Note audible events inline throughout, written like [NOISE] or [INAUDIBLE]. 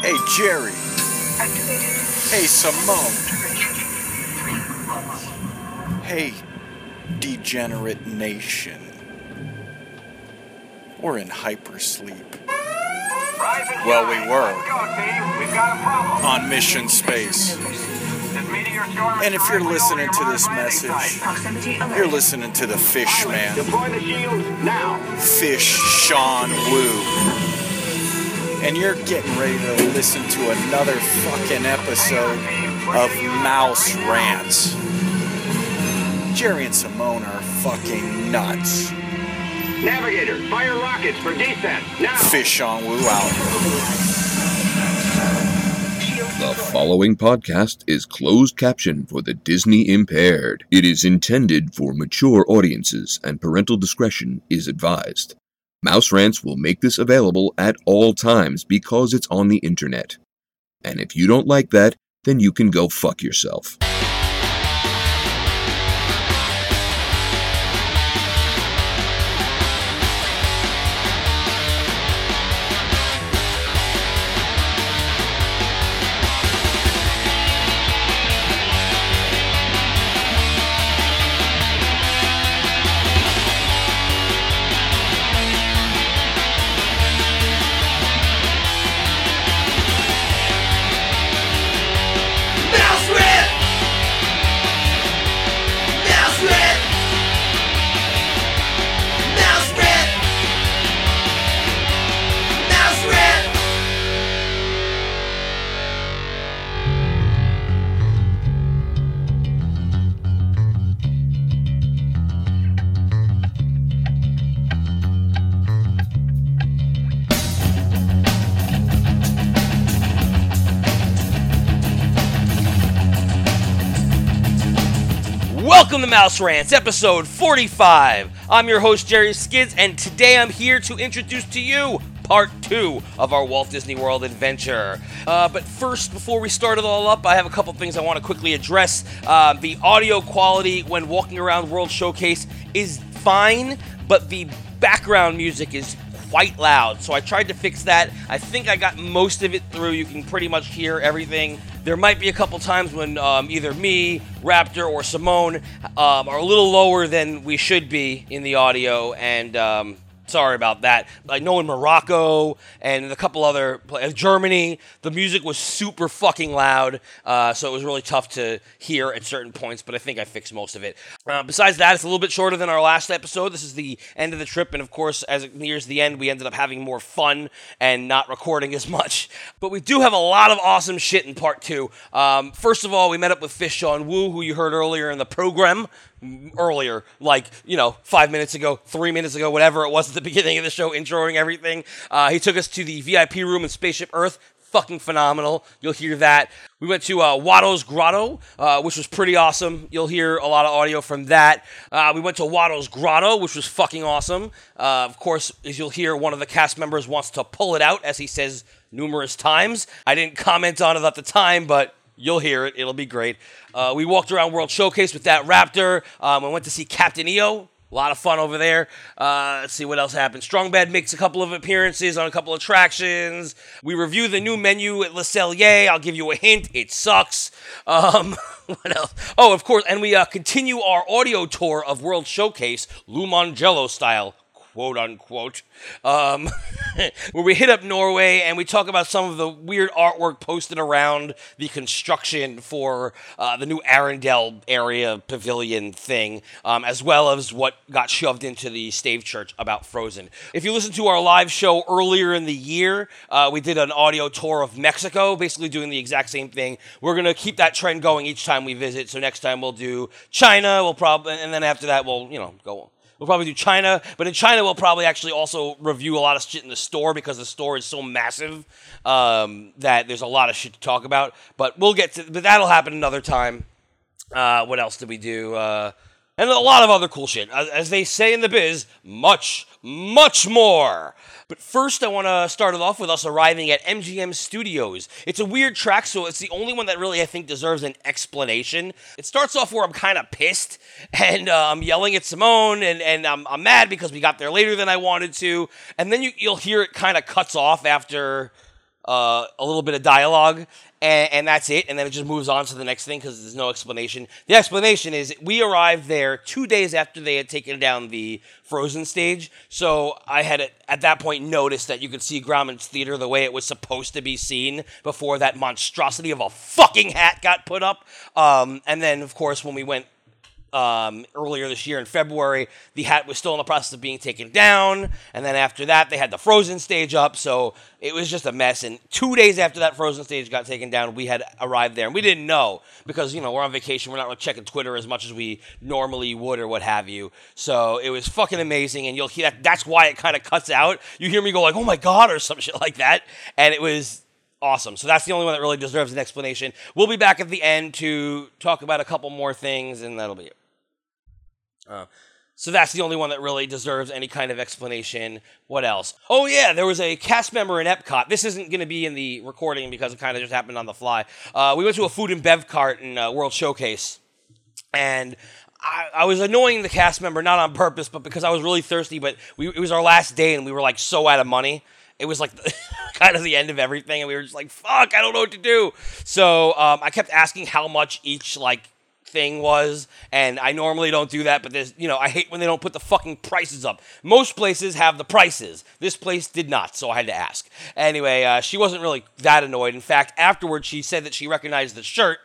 Hey, Jerry. Hey, Simone. Hey, degenerate nation. We're in hypersleep. Well, we were. On mission space. And if you're listening to this message, you're listening to the fish man. Fish Sean Wu. And you're getting ready to listen to another fucking episode of Mouse Rants. Jerry and Simone are fucking nuts. Navigator, fire rockets for descent. Now. Fish Sean Wu out. The following podcast is closed caption for the Disney impaired. It is intended for mature audiences and parental discretion is advised. Mouse Rants will make this available at all times because it's on the internet. And if you don't like that, then you can go fuck yourself. Mouse Rants, episode 45. I'm your host, Jerry Skids, and today I'm here to introduce to you part two of our Walt Disney World adventure. Uh, but first, before we start it all up, I have a couple things I want to quickly address. Uh, the audio quality when walking around World Showcase is fine, but the background music is quite loud. So I tried to fix that. I think I got most of it through. You can pretty much hear everything. There might be a couple times when um, either me, Raptor, or Simone um, are a little lower than we should be in the audio, and um, sorry about that. I know in Morocco and a couple other pla- uh, Germany, the music was super fucking loud, uh, so it was really tough to hear at certain points. But I think I fixed most of it. Uh, besides that, it's a little bit shorter than our last episode. This is the end of the trip, and of course, as it nears the end, we ended up having more fun and not recording as much. But we do have a lot of awesome shit in part two. Um, first of all, we met up with Fish Sean Wu, who you heard earlier in the program earlier, like, you know, five minutes ago, three minutes ago, whatever it was at the beginning of the show, introing everything. Uh, he took us to the VIP room in Spaceship Earth. Fucking phenomenal. You'll hear that. We went to uh, Watto's Grotto, uh, which was pretty awesome. You'll hear a lot of audio from that. Uh, we went to Watto's Grotto, which was fucking awesome. Uh, of course, as you'll hear, one of the cast members wants to pull it out, as he says numerous times. I didn't comment on it at the time, but You'll hear it. It'll be great. Uh, we walked around World Showcase with that Raptor. Um, I went to see Captain EO. A lot of fun over there. Uh, let's see what else happened. Strong Bad makes a couple of appearances on a couple of attractions. We review the new menu at Le Cellier. I'll give you a hint. It sucks. Um, [LAUGHS] what else? Oh, of course. And we uh, continue our audio tour of World Showcase, Lou Mongello style quote unquote, um, [LAUGHS] where we hit up Norway and we talk about some of the weird artwork posted around the construction for uh, the new Arendelle area pavilion thing, um, as well as what got shoved into the Stave Church about Frozen. If you listen to our live show earlier in the year, uh, we did an audio tour of Mexico, basically doing the exact same thing. We're gonna keep that trend going each time we visit. So next time we'll do China, we'll probably, and then after that we'll, you know, go We'll probably do China, but in China we'll probably actually also review a lot of shit in the store because the store is so massive um, that there's a lot of shit to talk about. But we'll get to, but that'll happen another time. Uh, what else did we do? Uh, and a lot of other cool shit. As, as they say in the biz, much, much more. But first, I want to start it off with us arriving at MGM Studios. It's a weird track, so it's the only one that really I think deserves an explanation. It starts off where I'm kind of pissed [LAUGHS] and uh, I'm yelling at Simone, and, and I'm, I'm mad because we got there later than I wanted to. And then you, you'll hear it kind of cuts off after uh, a little bit of dialogue, and, and that's it. And then it just moves on to the next thing because there's no explanation. The explanation is we arrived there two days after they had taken down the Frozen stage. So I had at, at that point noticed that you could see Grauman's Theater the way it was supposed to be seen before that monstrosity of a fucking hat got put up. Um, and then, of course, when we went um, earlier this year in February, the hat was still in the process of being taken down. And then after that, they had the Frozen stage up. So it was just a mess. And two days after that Frozen stage got taken down, we had arrived there. And we didn't know because, you know, we're on vacation. We're not really checking Twitter as much as we normally would or what have you. So it was fucking amazing. And you'll hear that. That's why it kind of cuts out. You hear me go like, oh my God, or some [LAUGHS] shit like that. And it was awesome. So that's the only one that really deserves an explanation. We'll be back at the end to talk about a couple more things, and that'll be it. Uh, so that's the only one that really deserves any kind of explanation. What else? Oh yeah, there was a cast member in Epcot. This isn't going to be in the recording because it kind of just happened on the fly. Uh, we went to a food and bev cart in uh, World Showcase, and I, I, was annoying the cast member not on purpose, but because I was really thirsty. But we, it was our last day, and we were like so out of money. It was like [LAUGHS] kind of the end of everything, and we were just like, "Fuck, I don't know what to do." So um, I kept asking how much each like thing was and i normally don't do that but there's you know i hate when they don't put the fucking prices up most places have the prices this place did not so i had to ask anyway uh, she wasn't really that annoyed in fact afterwards she said that she recognized the shirt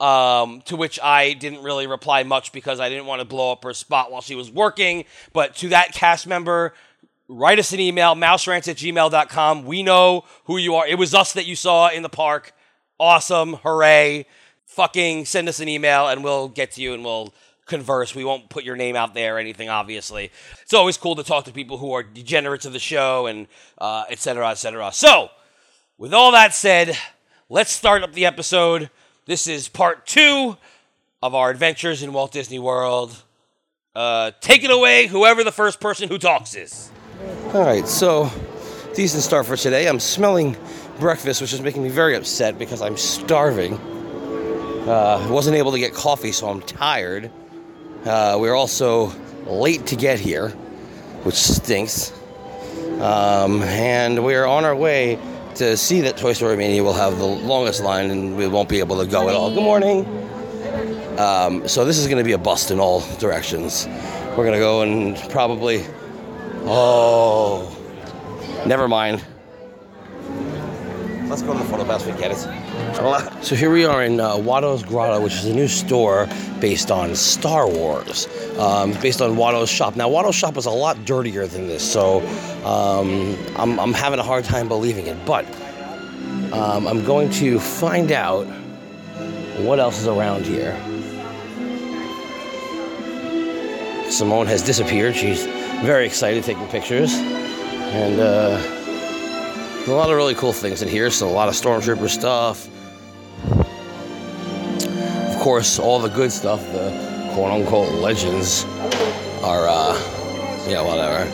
um, to which I didn't really reply much because I didn't want to blow up her spot while she was working. But to that cast member, write us an email, mouserants at gmail.com. We know who you are. It was us that you saw in the park. Awesome. Hooray fucking send us an email and we'll get to you and we'll converse. We won't put your name out there or anything, obviously. It's always cool to talk to people who are degenerates of the show and uh, et cetera, et cetera. So, with all that said, let's start up the episode. This is part two of our adventures in Walt Disney World. Uh, take it away, whoever the first person who talks is. All right, so decent start for today. I'm smelling breakfast, which is making me very upset because I'm starving. Uh, wasn't able to get coffee, so I'm tired. Uh, we're also late to get here, which stinks. Um, and we're on our way to see that Toy Story Mania will have the longest line and we won't be able to go at all. Good morning. Um, so this is going to be a bust in all directions. We're going to go and probably. Oh, never mind. Let's go to the photo pass. We get it. So here we are in uh, Watto's Grotto, which is a new store based on Star Wars, um, based on Watto's shop. Now Watto's shop is a lot dirtier than this, so um, I'm, I'm, having a hard time believing it. But um, I'm going to find out what else is around here. Simone has disappeared. She's very excited taking pictures, and. Uh, a lot of really cool things in here. So a lot of stormtrooper stuff, Of course, all the good stuff, the quote unquote legends, are, uh, yeah, whatever.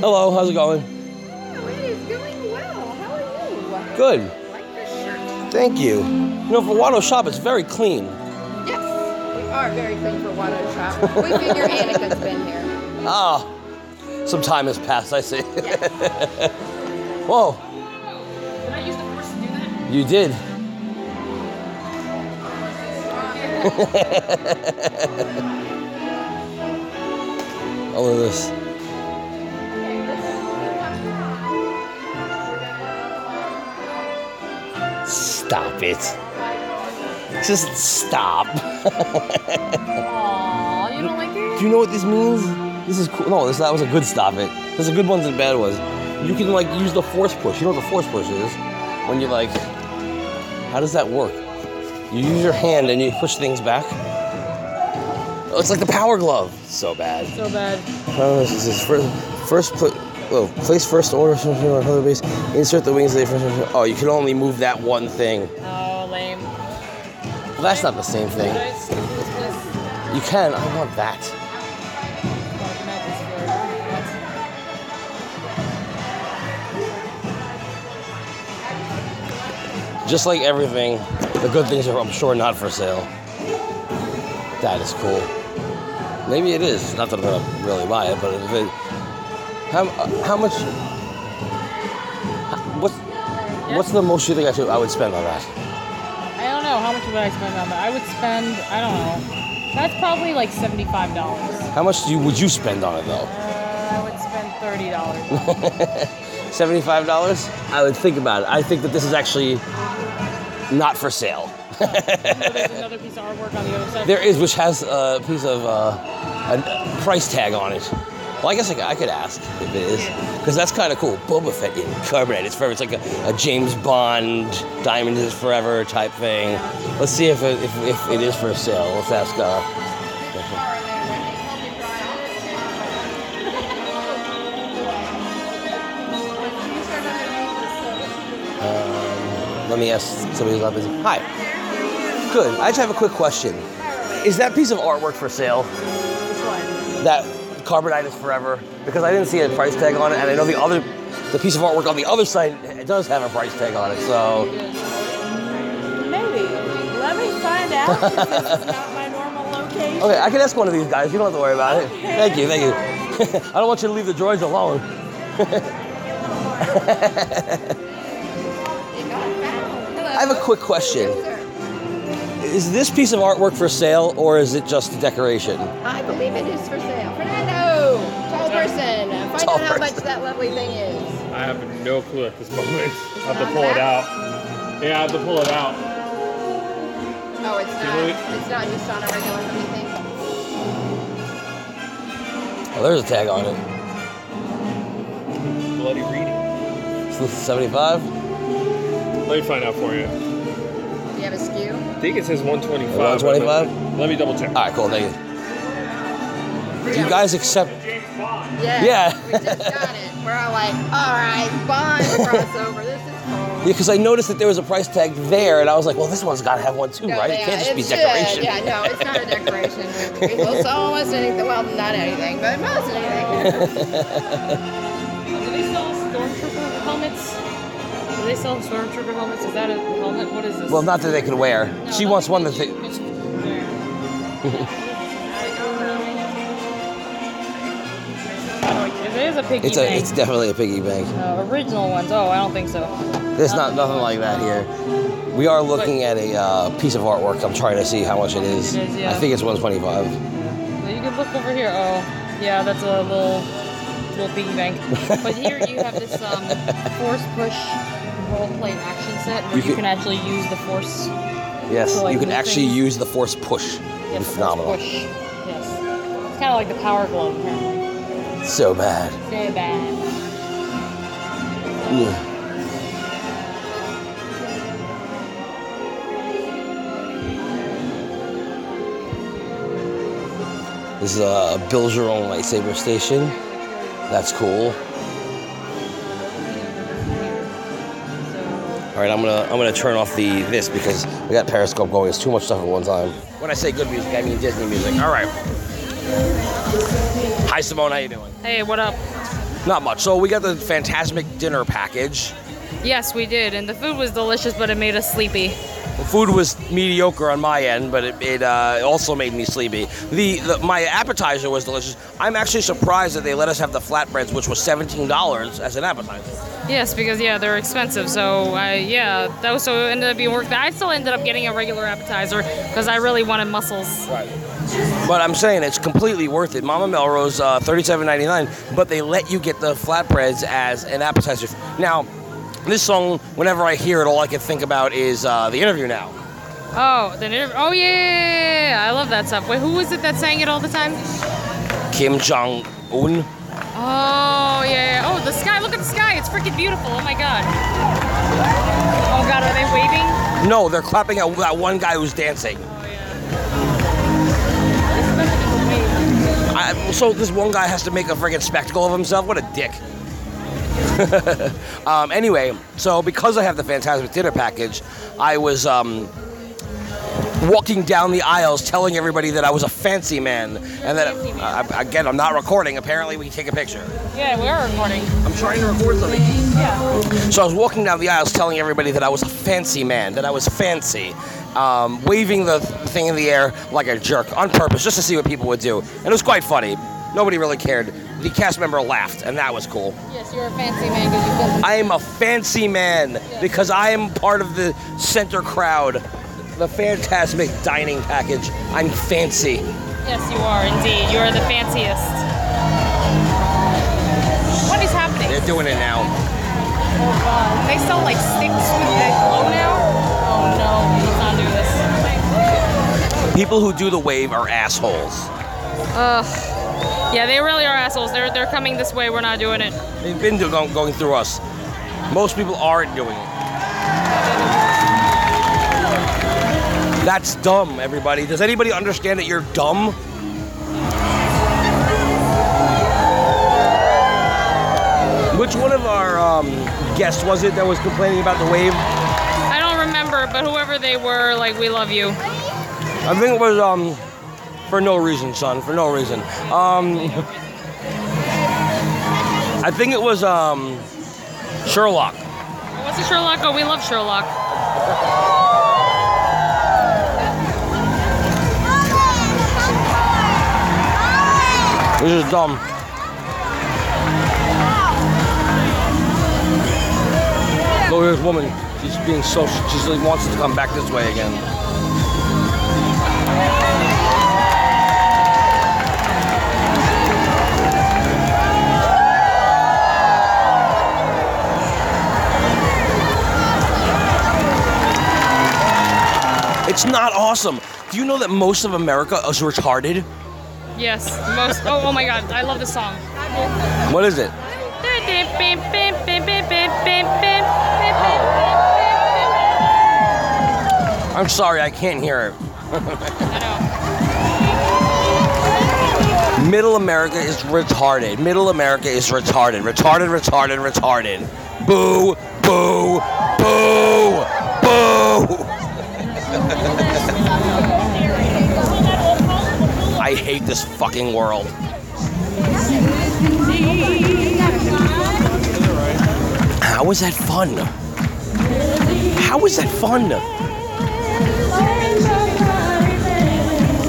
Hello, how's it going? Oh, it is going well. How are you? Good. Like this shirt. Thank you. You know, for Watto Shop, it's very clean. Yes, we are very clean for Watto Shop. We figure Anakin's been here. [LAUGHS] Ah, some time has passed, I see. Yes. [LAUGHS] Whoa, Did I use the force to do that? you did. [LAUGHS] All of this. Stop it. Just stop. [LAUGHS] Aw, you don't like it? Do you know what this means? This is cool. No, this that was a good stop it. There's a good ones and bad ones. You can like use the force push. You know what the force push is? When you like, how does that work? You use your hand and you push things back. Oh, it's like the power glove. So bad. So bad. Oh, this is first, first put. Oh, place first order on other base. Insert the wings. Oh, you can only move that one thing. Oh, lame. Well, that's not the same thing. Did I skip this? this? You can. I want that. Just like everything, the good things are, I'm sure, not for sale. That is cool. Maybe it is. Not that I'm gonna really buy it, but if it, how how much? What? What's the most you think I should I would spend on that? I don't know how much would I spend on that. I would spend. I don't know. That's probably like seventy-five dollars. How much do you, would you spend on it though? Uh, I would spend thirty dollars. [LAUGHS] Seventy-five dollars? I would think about it. I think that this is actually not for sale. There's another piece of artwork on the other side. There is, which has a piece of uh, a price tag on it. Well, I guess I could, I could ask if it is, because that's kind of cool. Boba Fett in carbonite. It's forever. It's like a, a James Bond Diamond is Forever type thing. Let's see if it, if, if it is for sale. Let's ask. Uh, let me ask somebody who's not busy. Hi. Good. I just have a quick question. Is that piece of artwork for sale? Which one? that carbonite is forever because I didn't see a price tag on it, and I know the other, the piece of artwork on the other side it does have a price tag on it. So Maybe. Let me find out. this is not my normal location. okay, I can ask one of these guys. You don't have to worry about it. Okay, Thank you, thank you. [LAUGHS] I don't want you to leave the droids alone. [LAUGHS] I have a quick question. Is this piece of artwork for sale or is it just a decoration? I believe it is for sale. Fernando, tall person, find Tall out how much person. that lovely thing is. I have no clue at this moment. I have to pull it out. Yeah, I have to pull it out. Oh, it's not. It's not just on a regular anything. Oh, there's a tag on it. Bloody reading. It's [LAUGHS] 75. Let me find out for you. Do you have a SKU? I think it says 125. 125? Let me double check. All right, cool. Thank you. Do you guys accept? James Bond? Yeah. Yeah. we just got it. We're all like, all right, Bond [LAUGHS] crossover. This is cool. Yeah, because I noticed that there was a price tag there, and I was like, well, this one's got to have one too, No, right? yeah, it can't just be should. decoration. Yeah, no, it's not a decoration. People sell almost anything. Well, not anything, but most anything. [LAUGHS] they sell stormtrooper helmets? Is that a helmet? What is this? Well, not that they can wear. No, she wants one that they. It is a piggy It's a. bank. It's definitely a piggy bank. Uh, original ones. Oh, I don't think so. There's not nothing like that here. We are looking at a uh, piece of artwork. I'm trying to see how much it is. It is, yeah. I think it's 125. Well, you can look over here. Oh, yeah, that's a little little piggy bank. [LAUGHS] but here you have this um, force push role play action set where You you, can- can actually use the force. Yes, So, like, you can actually things. use the force push. Yeah, force phenomenal. push. Yes. It's kind of like the power glove. Apparently. So bad. So bad. Ugh. This is a your own lightsaber station. That's cool. All right, I'm gonna I'm gonna turn off the this because we got Periscope going. It's too much stuff at one time. When I say good music, I mean Disney music. All right. Hi Simone, how you doing? Hey, what up? Not much. So we got the Fantasmic dinner package. Yes, we did, and the food was delicious, but it made us sleepy. The food was mediocre on my end, but it, it uh, also made me sleepy. The, the my appetizer was delicious. I'm actually surprised that they let us have the flatbreads, which was seventeen dollars as an appetizer. Yes, because yeah, they're expensive. So I yeah, that was so it ended up being worth it. I still ended up getting a regular appetizer because I really wanted mussels. Right. But I'm saying it's completely worth it. Mama Melrose, uh, thirty-seven ninety-nine, but they let you get the flatbreads as an appetizer. Now, this song, whenever I hear it, all I can think about is uh, the interview now. Oh, the it, oh yeah, yeah, yeah, I love that stuff. Wait, who was it that sang it all the time? Kim Jong Un. Oh yeah, yeah. Oh, the sky! Look at the sky! It's freaking beautiful! Oh my god! Oh god, are they waving? No, they're clapping at that one guy who's dancing. I, so this one guy has to make a friggin' spectacle of himself. What a dick. [LAUGHS] um, anyway, so because I have the Fantasmic Dinner package, I was um, walking down the aisles telling everybody that I was a fancy man, and that uh, again I'm not recording. Apparently, we take a picture. Yeah, we are recording. I'm trying to record something. Yeah. So I was walking down the aisles telling everybody that I was a fancy man, that I was fancy, um, waving the thing in the air like a jerk on purpose, just to see what people would do. And it was quite funny. Nobody really cared the cast member laughed, and that was cool. Yes, you're a fancy man because you've I am a fancy man because I am part of the center crowd, the Fantasmic dining package. I'm fancy. Yes, you are indeed. You are the fanciest. What is happening? They're doing it now. Oh god. They sell like sticks with that glow now? Oh no, let's not do this. People who do the wave are assholes. Ugh. Yeah, they really are assholes. They're they're coming this way. We're not doing it. They've been do- going, going through us. Most people aren't doing it. That's dumb, everybody. Does anybody understand that you're dumb? Which one of our um, guests was it that was complaining about the wave? I don't remember, but whoever they were, like, we love you. I think it was um, for no reason, son. For no reason. Um, I think it was um, Sherlock. What's a Sherlock? Oh, we love Sherlock. This is dumb. Look at this woman. She's being so. She like wants to come back this way again. It's not awesome. Do you know that most of America is retarded? Yes, most. Oh, oh my god, I love this song. What is it? I'm sorry, I can't hear it. [LAUGHS] Middle America is retarded. Middle America is retarded. Retarded, retarded, retarded. Boo, boo, boo, boo. [LAUGHS] hate this fucking world. How was that fun? How was that fun?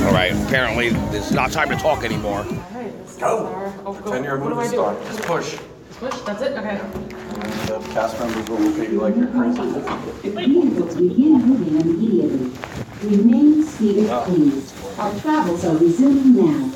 All right, apparently it's not time to talk anymore. Go. Pretend you're a movie star. Just push. Push, that's it? Okay. The cast members will look at you like you're crazy. Vehicles begin moving immediately. Remain seated, please. Our travels are resuming now.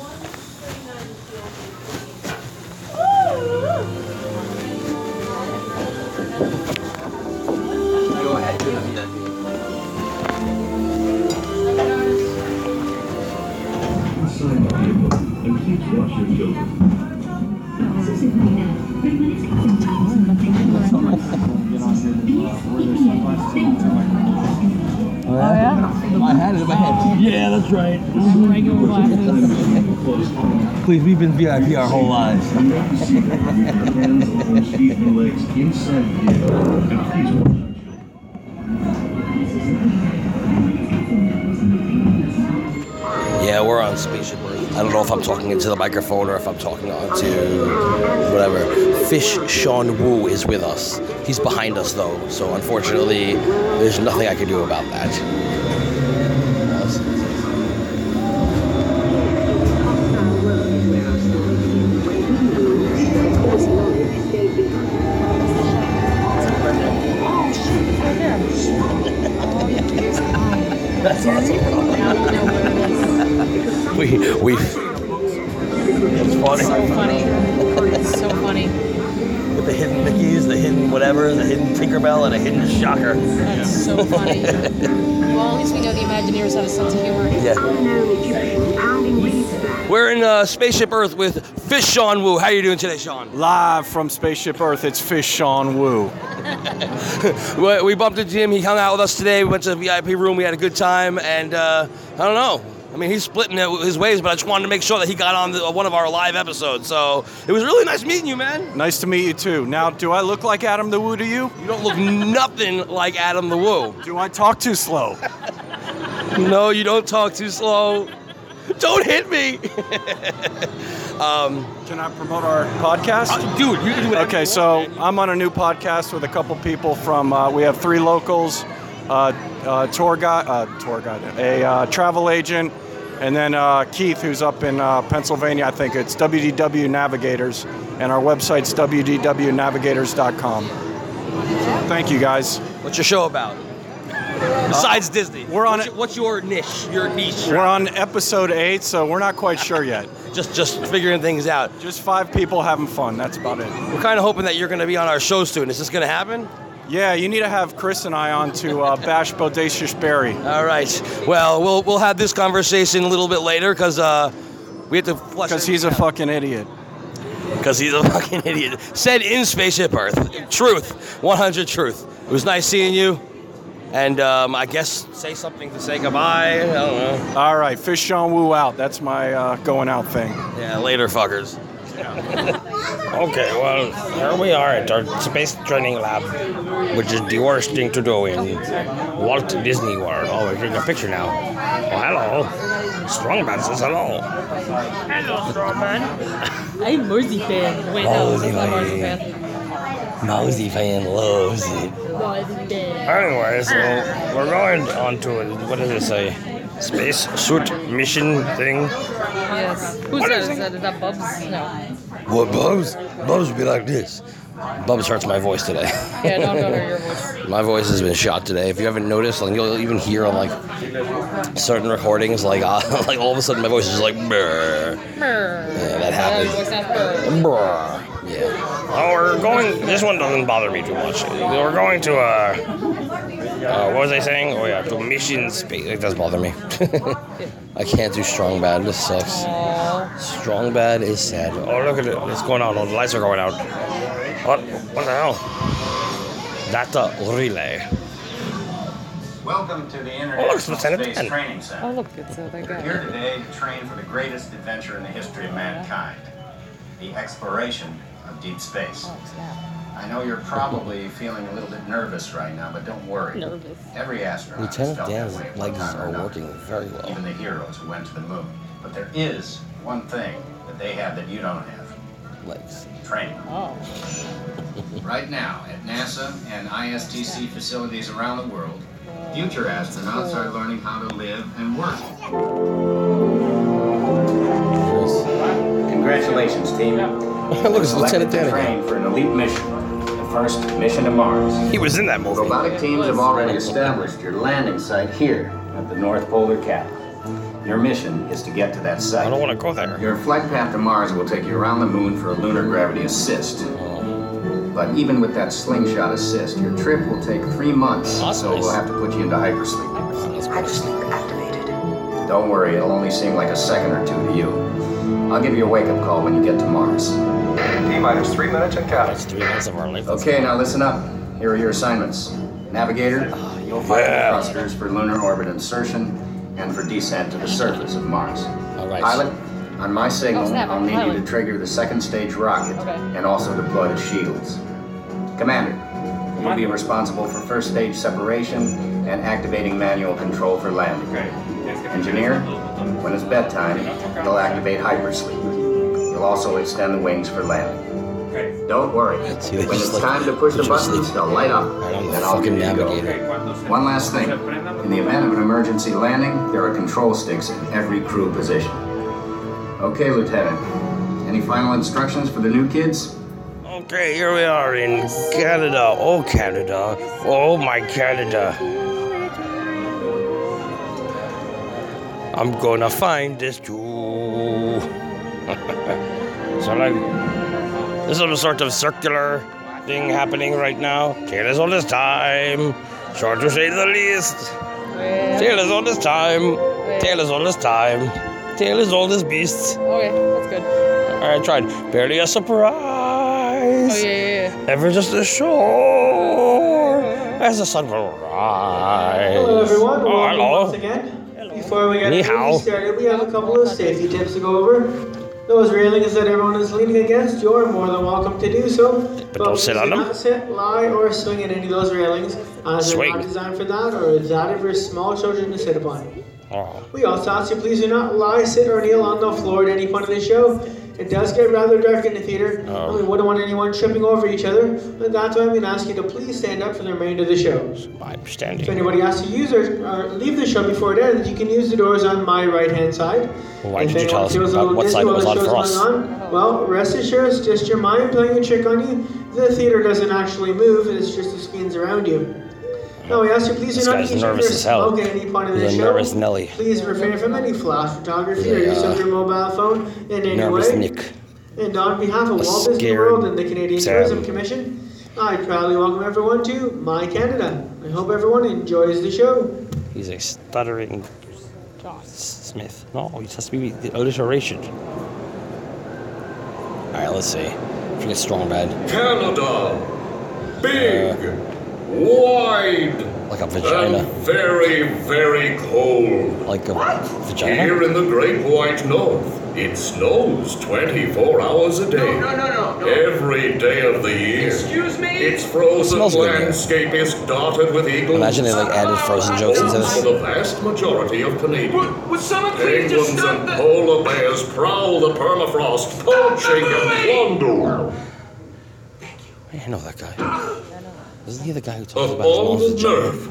Please, we've been VIP our whole lives. Yeah, we're on Spaceship Earth. I don't know if I'm talking into the microphone or if I'm talking onto whatever. Fish Sean Wu is with us. He's behind us though, so unfortunately, there's nothing I can do about that. Spaceship Earth with Fish Sean Wu. How are you doing today, Sean? Live from Spaceship Earth, it's Fish Sean Wu. [LAUGHS] we bumped into him. He hung out with us today. We went to the VIP room. We had a good time, and uh, I don't know. I mean, he's splitting his ways, but I just wanted to make sure that he got on the, one of our live episodes. So it was really nice meeting you, man. Nice to meet you too. Now, do I look like Adam the Woo to you? You don't look nothing like Adam the Woo. Do I talk too slow? No, you don't talk too slow. [LAUGHS] Don't hit me. [LAUGHS] um, Can I promote our podcast? Uh, dude, you can do whatever Okay, so want. I'm on a new podcast with a couple people from. Uh, we have three locals, uh, uh, tour guide, uh, tour guide, a uh, travel agent, And then uh, Keith, who's up in uh, Pennsylvania, I think it's WDW Navigators, and our website's WDWNavigators.com. Thank you, guys. What's your show about? Besides Disney, we're on what's your, what's your niche? Your niche. We're on episode eight, so we're not quite sure yet. just just figuring things out. Just five people having fun. That's about it. We're kind of hoping that you're going to be on our show soon. Is this going to happen? Yeah, you need to have Chris and I on to uh, bash Bodacious Berry. All right. Well, we'll we'll have this conversation a little bit later because uh, we have to flush. Because he's a fucking idiot. Because he's a fucking idiot. Said in Spaceship Earth. Truth. 100 truth. It was nice seeing you. And um, I guess say something to say goodbye. I don't know. All right, Fish Sean Wu out. That's my uh, going out thing. Yeah, later, fuckers. [LAUGHS] Okay, well, here we are at our space training lab, which is the worst thing to do in Walt Disney World. Oh, we're taking a picture now. Oh, hello. Strongman says hello. Hello, Strawman. [LAUGHS] I'm Marzipan. Wait, no, that's not Marzipan. Mousy fan loves it. Marzipan. Anyway, so we're going on to, what does it say? Space suit mission thing. Yes. Who's that? Is that, is that Bubs? No. What, Bubs? Bubs would be like this. Bubs hurts my voice today. Yeah, don't, don't hurt your voice. [LAUGHS] My voice has been shot today. If you haven't noticed, like you'll even hear on like certain recordings, like uh, [LAUGHS] like all of a sudden my voice is just like brr. Yeah, that happens. Your voice sounds good. Brr. Yeah. Oh, we're going. This one doesn't bother me too much. We're going to uh, uh what was I saying? Oh yeah, to mission space. It does bother me. [LAUGHS] I can't do strong bad. This sucks. Strong bad is sad. Oh look at it! It's going on. Oh, the lights are going out. What? What the hell? Data relay. Welcome to the Oh, International look, Space Training Center. Oh, look, it's uh, that We're guy. here today to train for the greatest adventure in the history of mankind, the exploration of deep space. Oh, snap. I know you're probably [LAUGHS] feeling a little bit nervous right now, but don't worry. Nervous. Every astronaut has Lieutenant felt that Dan's way at one legs time or are another. working very well. Even the heroes who went to the moon. But there is one thing that they have that you don't have. Legs. Training. Oh. [LAUGHS] Right now, at NASA and ISTC facilities around the world, oh. future astronauts are learning how to live and work. Congratulations, team. [LAUGHS] Look, it's Selected Lieutenant to Dan train for an elite mission, the first mission to Mars. He was in that movie. Robotic teams have already established your landing site here at the North Polar Cap. Your mission is to get to that site. I don't want to go there. Your flight path to Mars will take you around the moon for a lunar gravity assist. But even with that slingshot assist, your trip will take three months, so we'll have to put you into hypersleep. Hypersleep activated. Don't worry, it'll only seem like a second or two to you. I'll give you a wake-up call when you get to Mars. T-minus three minutes and counting. That's three months of our life. Okay, now listen up. Here are your assignments. Navigator, you'll find Yeah. the thrusters for lunar orbit insertion and for descent to the surface of Mars. All right. Pilot, on my signal, Oh, snap, I'll I'm need you pilot. to trigger the second stage rocket Okay. and also deploy the shields. Commander, you'll be responsible for first stage separation and activating manual control for landing. Engineer, when it's bedtime, you'll activate hypersleep. You'll also extend the wings for landing. Don't worry. See, When it's like- time to push the buttons, they'll light up. Right on the Then I'll fucking give you the go. navigator. One last thing. In the event of an emergency landing, there are control sticks in every crew position. Okay, Lieutenant. Any final instructions for the new kids? Okay, here we are in Canada. Oh, Canada. Oh, my Canada. I'm gonna find this Jew. so, like, this is a sort of circular thing happening right now. Tale as old as time. Short to say the least. Tale as old as time. Tale as old as time. Tale as old as beasts. Okay, that's good. I tried. Barely a surprise. Oh, yeah, yeah, yeah. Ever just a shore as the sun will rise. Hello everyone, Oh, welcome hello. once again. Before we get Ni really hao. started, we have a couple of safety tips to go over. Those railings that everyone is leaning against, you're more than welcome to do so. But, don't sit on do them. Not sit, lie, or swing at any of those railings, as they're Swing. not designed for that, or designed for small children to sit upon. Oh. We also ask you please do not lie, sit, or kneel on the floor at any point of the show. It does get rather dark in the theater, Oh. and we wouldn't want anyone tripping over each other, and that's why I'm going to ask you to please stand up for the remainder of the show. I'm standing. If anybody has to use or, or uh, leave the show before it ends, you can use the doors on my right hand side. Why did you tell us about what side it was on for us? on, Well, rest assured, it's just your mind playing a trick on you. The theater doesn't actually move, it's just the screens around you. Now we ask you please This do not guy's engage in nervous as hell. smoke at any point of the He's a show. nervous Nelly. Please refrain from any flash photography or Yeah. use of your mobile phone in any Nervous way. Nick. And on behalf of Walt Disney scared World and the Canadian Sam. Tourism Commission, I proudly welcome everyone to My Canada. I hope everyone enjoys the show. He's a stuttering Smith. No, he has to be the alliteration. All right, let's see. If you get strong bad. Canada. Big, uh, wide, Like a vagina. and very, very cold. Like a vagina? Here in the Great White North, it snows 24 hours a day. No, no, no, no. Every day of the year. Excuse me? Its frozen Smells good, landscape is dotted with eagles. Imagine they like added frozen jokes into Homes for the vast majority of Canadians. Would someone please just Penguins stop and the... polar bears prowl the permafrost, poaching and plunder. Hey, I know that guy. [LAUGHS] Isn't he the guy who talks Of about his all mom's the vagina? nerve.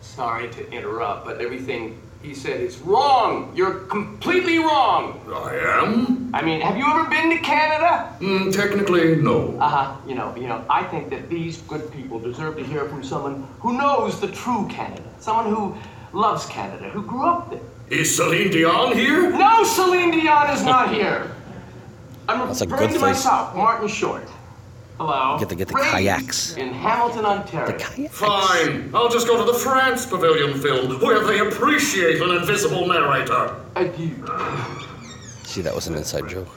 Sorry to interrupt, but everything he said is wrong. You're completely wrong. I am? I mean, have you ever been to Canada? Mm, technically, no. Uh huh. You know, you know. I think that these good people deserve to hear from someone who knows the true Canada, someone who loves Canada, who grew up there. Is Celine Dion here? No, Celine Dion is not here. I'm That's a referring good to face. myself, Martin Short. Hello. Get the- get the Friends kayaks. in Hamilton, Ontario. The kayaks. Fine. I'll just go to the France Pavilion film, where they appreciate an invisible narrator. I Adieu. See, that was an inside joke.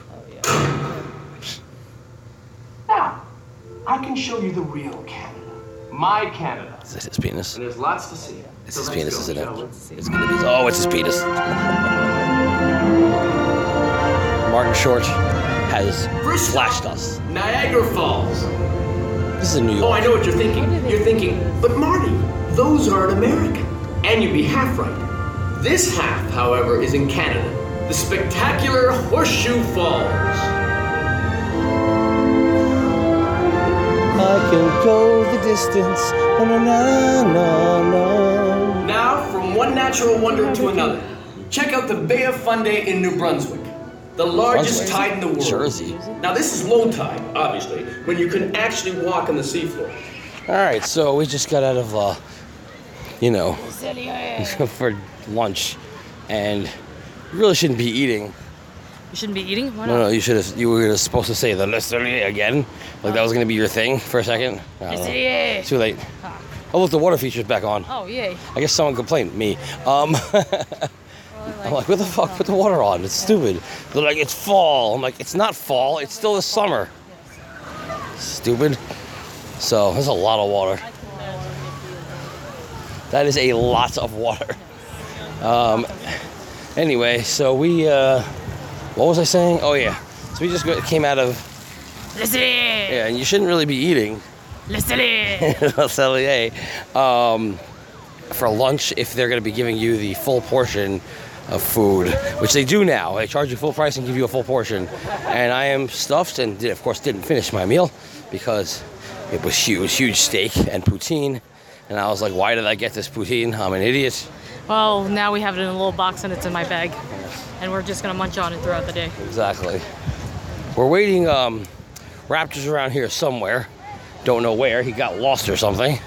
Now, I can show you the real Canada. My Canada. Is this his penis? And there's lots to see. It's So his penis, go, isn't it? It's gonna be. Oh, it's his penis. [LAUGHS] Martin Short has flashed us. Niagara Falls. This is in New York. Oh, I know what you're thinking. You're thinking, but Marty, those aren't American. And you'd be half right. This half, however, is in Canada. The spectacular Horseshoe Falls. I can go the distance. Na, na, na, na, na. Now, from one natural wonder to another. Check out the Bay of Fundy in New Brunswick. The largest Brunswick? tide in the world. Jersey. Now, this is low tide, obviously, when you can actually walk on the seafloor. All right, so we just got out of, uh, you know, [LAUGHS] for lunch, and you really shouldn't be eating. You shouldn't be eating? Why No, no, you should have. You were supposed to say the Listerly again, like that was gonna be your thing for a second. I don't know. Listerly. Too late. Oh, look, the water feature's back on. Oh, yay. I guess someone complained. Me. Um, [LAUGHS] I'm like, what the fuck? Put the water on. It's stupid. They're like, it's fall. I'm like, it's not fall. It's still the summer. Stupid. So there's a lot of water. That is a lot of water. Um, anyway, so we. Uh, what was I saying? Oh yeah. So we just got, came out of. Yeah, and you shouldn't really be eating. [LAUGHS] Um, for lunch if they're going to be giving you the full portion of food, which they do now. They charge you full price and give you a full portion. And I am stuffed and did, of course didn't finish my meal because it was huge, huge steak and poutine. And I was like, why did I get this poutine? I'm an idiot. Well, now we have it in a little box and it's in my bag. And we're just gonna munch on it throughout the day. Exactly. We're waiting um, Raptors around here somewhere. Don't know where. He got lost or something.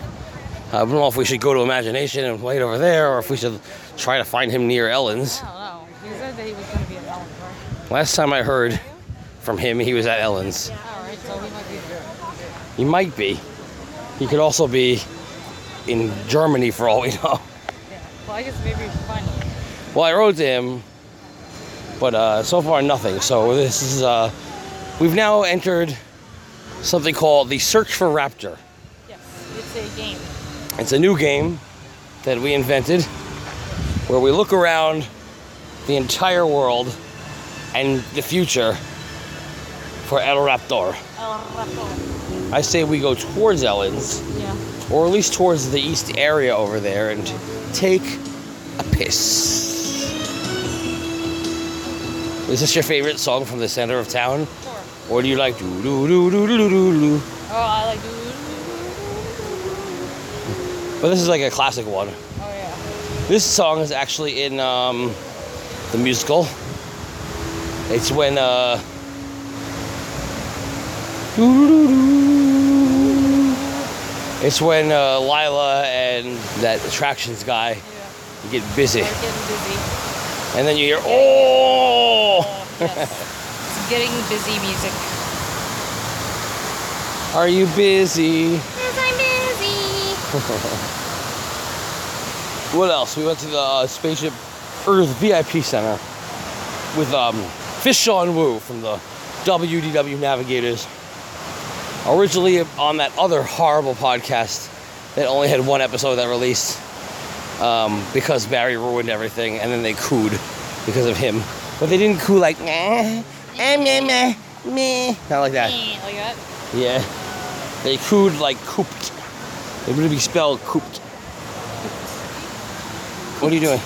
I don't know if we should go to Imagination and wait over there, or if we should try to find him near Ellen's. I don't know. He said that he was gonna be at Ellen, right? Last time I heard from him, he was at Ellen's. Alright, so he might be there. He might be. He could also be in Germany for all we know. Well, I guess maybe we should find him. Well, I wrote to him, but uh, so far nothing. So this is uh, we've now entered something called the Search for Raptor. Yes, it's a game. It's a new game that we invented where we look around the entire world and the future for El Raptor. El Rato. I say we go towards Ellen's, Yeah. or at least towards the east area over there, and take a piss. Is this your favorite song from the center of town? Or do you like do do do do do do do? Oh, I like. Doo-doo. But this is like a classic one. Oh yeah. This song is actually in um, the musical. It's when uh, it's when uh, Lila and that attractions guy get busy, We're getting busy. and then you hear oh. It's getting busy music. Are you busy? Yes, I'm busy. [LAUGHS] what else? We went to the uh, Spaceship Earth VIP Center with um, Fish Sean Wu from the WDW Navigators. Originally on that other horrible podcast that only had one episode that released um, because Barry ruined everything and then they cooed because of him. But they didn't coo like, meh, eh, meh, meh, meh. Not like that. Like that. Yeah. They cooed like cooped. It would be spelled cooped. What are you doing?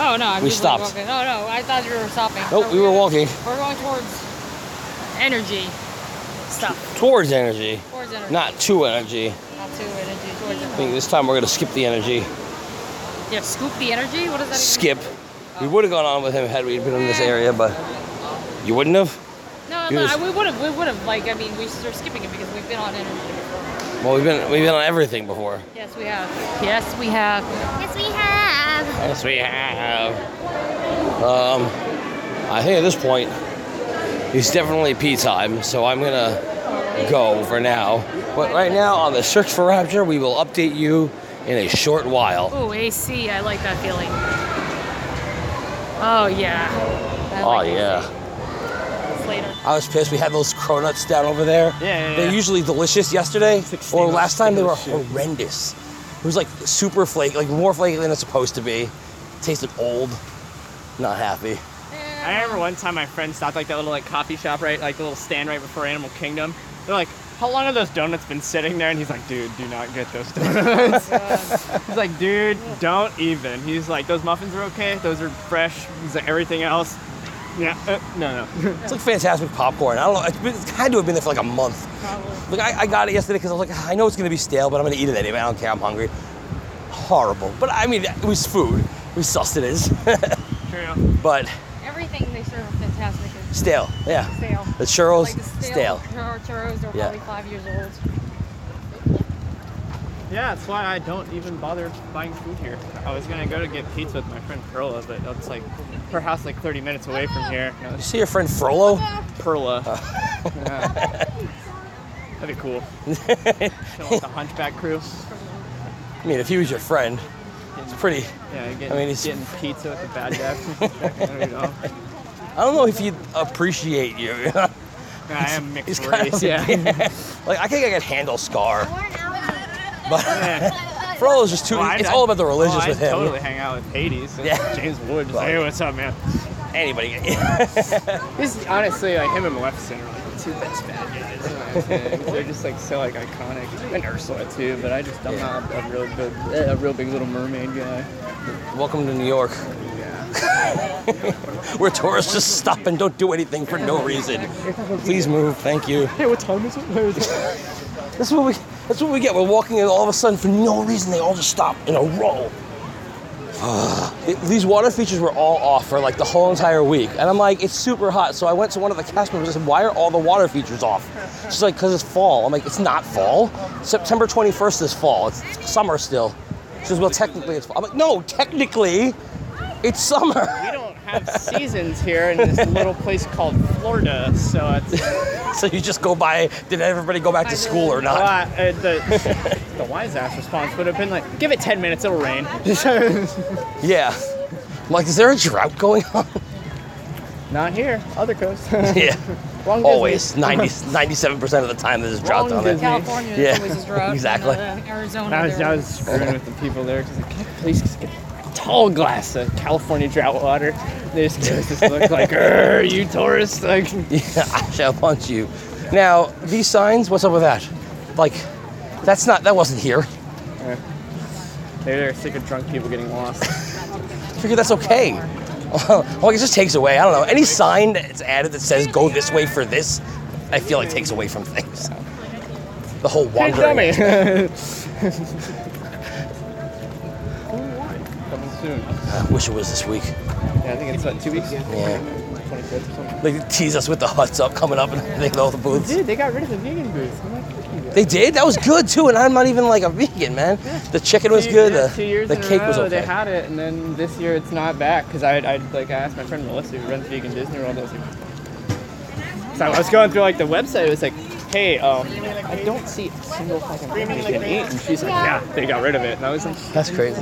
Oh no, I'm We just stopped. Walking. Oh no, I thought you were stopping. Nope, So we were walking We're going towards energy stuff. towards energy, Towards energy. not to energy. Not to energy. Towards I think this time we're gonna skip the energy. Yeah, scoop the energy. What does that? Mean? Skip. We would have gone on with him had we been in this area, but you wouldn't have. No, no, was- we would have. We would have. Like, I mean, we are skipping it because we've been on energy. Well, we've been we've been on everything before. Yes, we have. Yes, we have. Yes, we have. Yes, we have. Um, I think at this point, it's definitely pee time, so I'm gonna go for now. But right now, on the search for Raptor, we will update you in a short while. Oh, AC. I like that feeling. Oh yeah. I Oh yeah. It's later. I was pissed. We had those cronuts down over there. Yeah, yeah, They're yeah. usually delicious yesterday, or last time they were horrendous. It was like super flaky, like more flaky than it's supposed to be. tasted old. Not happy. I remember one time my friend stopped like that little like coffee shop right, like the little stand right before Animal Kingdom. They're like, "How long have those donuts been sitting there?" And he's like, "Dude, do not get those [LAUGHS] donuts." Oh, he's like, "Dude, don't even." He's like, "Those muffins are okay. Those are fresh." He's like, "Everything else, yeah, uh, no, no." It's like fantastic popcorn. I don't know. It's, been, it's had to have been there for like a month. Like I, I got it yesterday because I was like, I know it's gonna be stale, but I'm gonna eat it anyway. I don't care. I'm hungry. Horrible. But I mean, it was food. We sustenance. [LAUGHS] True. but Everything they serve are fantastic. It's stale. Yeah. Stale. The churros, Like the stale. chur- Churros, they're Yeah. probably five years old. Yeah, that's why I don't even bother buying food here. I was gonna go to get pizza with my friend Perla, but it's like her house like 30 minutes away from here. You, know, You see your friend Frollo? Perla. Oh. Yeah. That'd be cool. Chill with the Hunchback crew. I mean, if he was your friend, it's pretty. Yeah, getting, I mean, he's. getting pizza with the bad guy. [LAUGHS] There you go. I don't know if he'd appreciate you. I am mixed He's kind race, of- yeah. [LAUGHS] like I think I could handle Scar, but Yeah. [LAUGHS] Frollo's just too. Oh, I- it's all about the religious oh, with him. Him. totally hang out with Hades. and Yeah. James Wood. Just like, hey, what's up, man? Anybody. [LAUGHS] He's honestly like him and Maleficent are like the two best bad guys. in my opinion. [LAUGHS] They're just like so like iconic. And Ursula too, but I just I'm not a real big a real big Little Mermaid guy. Welcome to New York. Yeah. Where tourists just stop and don't do anything for no reason. Please move, thank you. Hey, what time is it? This is what we. That's what we get. We're walking, and all of a sudden, for no reason, they all just stop in a row. [SIGHS] It- These water features were all off for like the whole entire week, and I'm like, it's super hot. So I went to one of the cast members and said, "Why are all the water features off?" She's like, "Cause it's fall." I'm like, "It's not fall. September 21st is fall. It's summer still." She says, "Well, technically it's fall." I'm like, "No, technically, it's summer." We have seasons here in this little place called Florida, so it's. [LAUGHS] so you just go by. Did everybody go back to school or Well, not? uh, the, [LAUGHS] the wise ass response would have been like, give it 10 minutes, it'll rain. [LAUGHS] Yeah. I'm like, is there a drought going on? Not here, other coast. yeah. Wrong Always. Disney. 90, 97% of the time there's a drought Wrong on it. Disney. California, Yeah. there's always a drought. exactly. And, uh, Arizona. I was, I was screwing with the people there because like, can I please get a tall glass of California drought water? They just give us this look like, [LAUGHS] "Grr, you tourists. Like, Yeah, I shall punch you. Now, these signs, what's up with that? Like, that's not, that wasn't here. maybe they're sick of drunk people getting lost. I figure that's okay. well, [LAUGHS] it just takes away. I don't know. Any sign that's added that says "Go this way for this," I feel like takes away from things. The whole wandering. dummy. [LAUGHS] Coming soon. I wish it was this week. Yeah, I think it's what two weeks. Yeah. 25th or something. They tease us with the huts up coming up and [LAUGHS] everything, all the booths. Dude, they got rid of the vegan booth. I'm like, you guys. They did. That was good too, and I'm not even like a vegan, man. The chicken was Two- good. yeah, The, two years the in a cake was row, okay. They had it, and then this year it's not back because I, I like I asked my friend Melissa who runs Vegan Disney World. I was like, so I was going through like the website. It was like, hey, um, I don't see a single fucking thing you can eat, and she's like, yeah, they got rid of it, and I was like, That's crazy.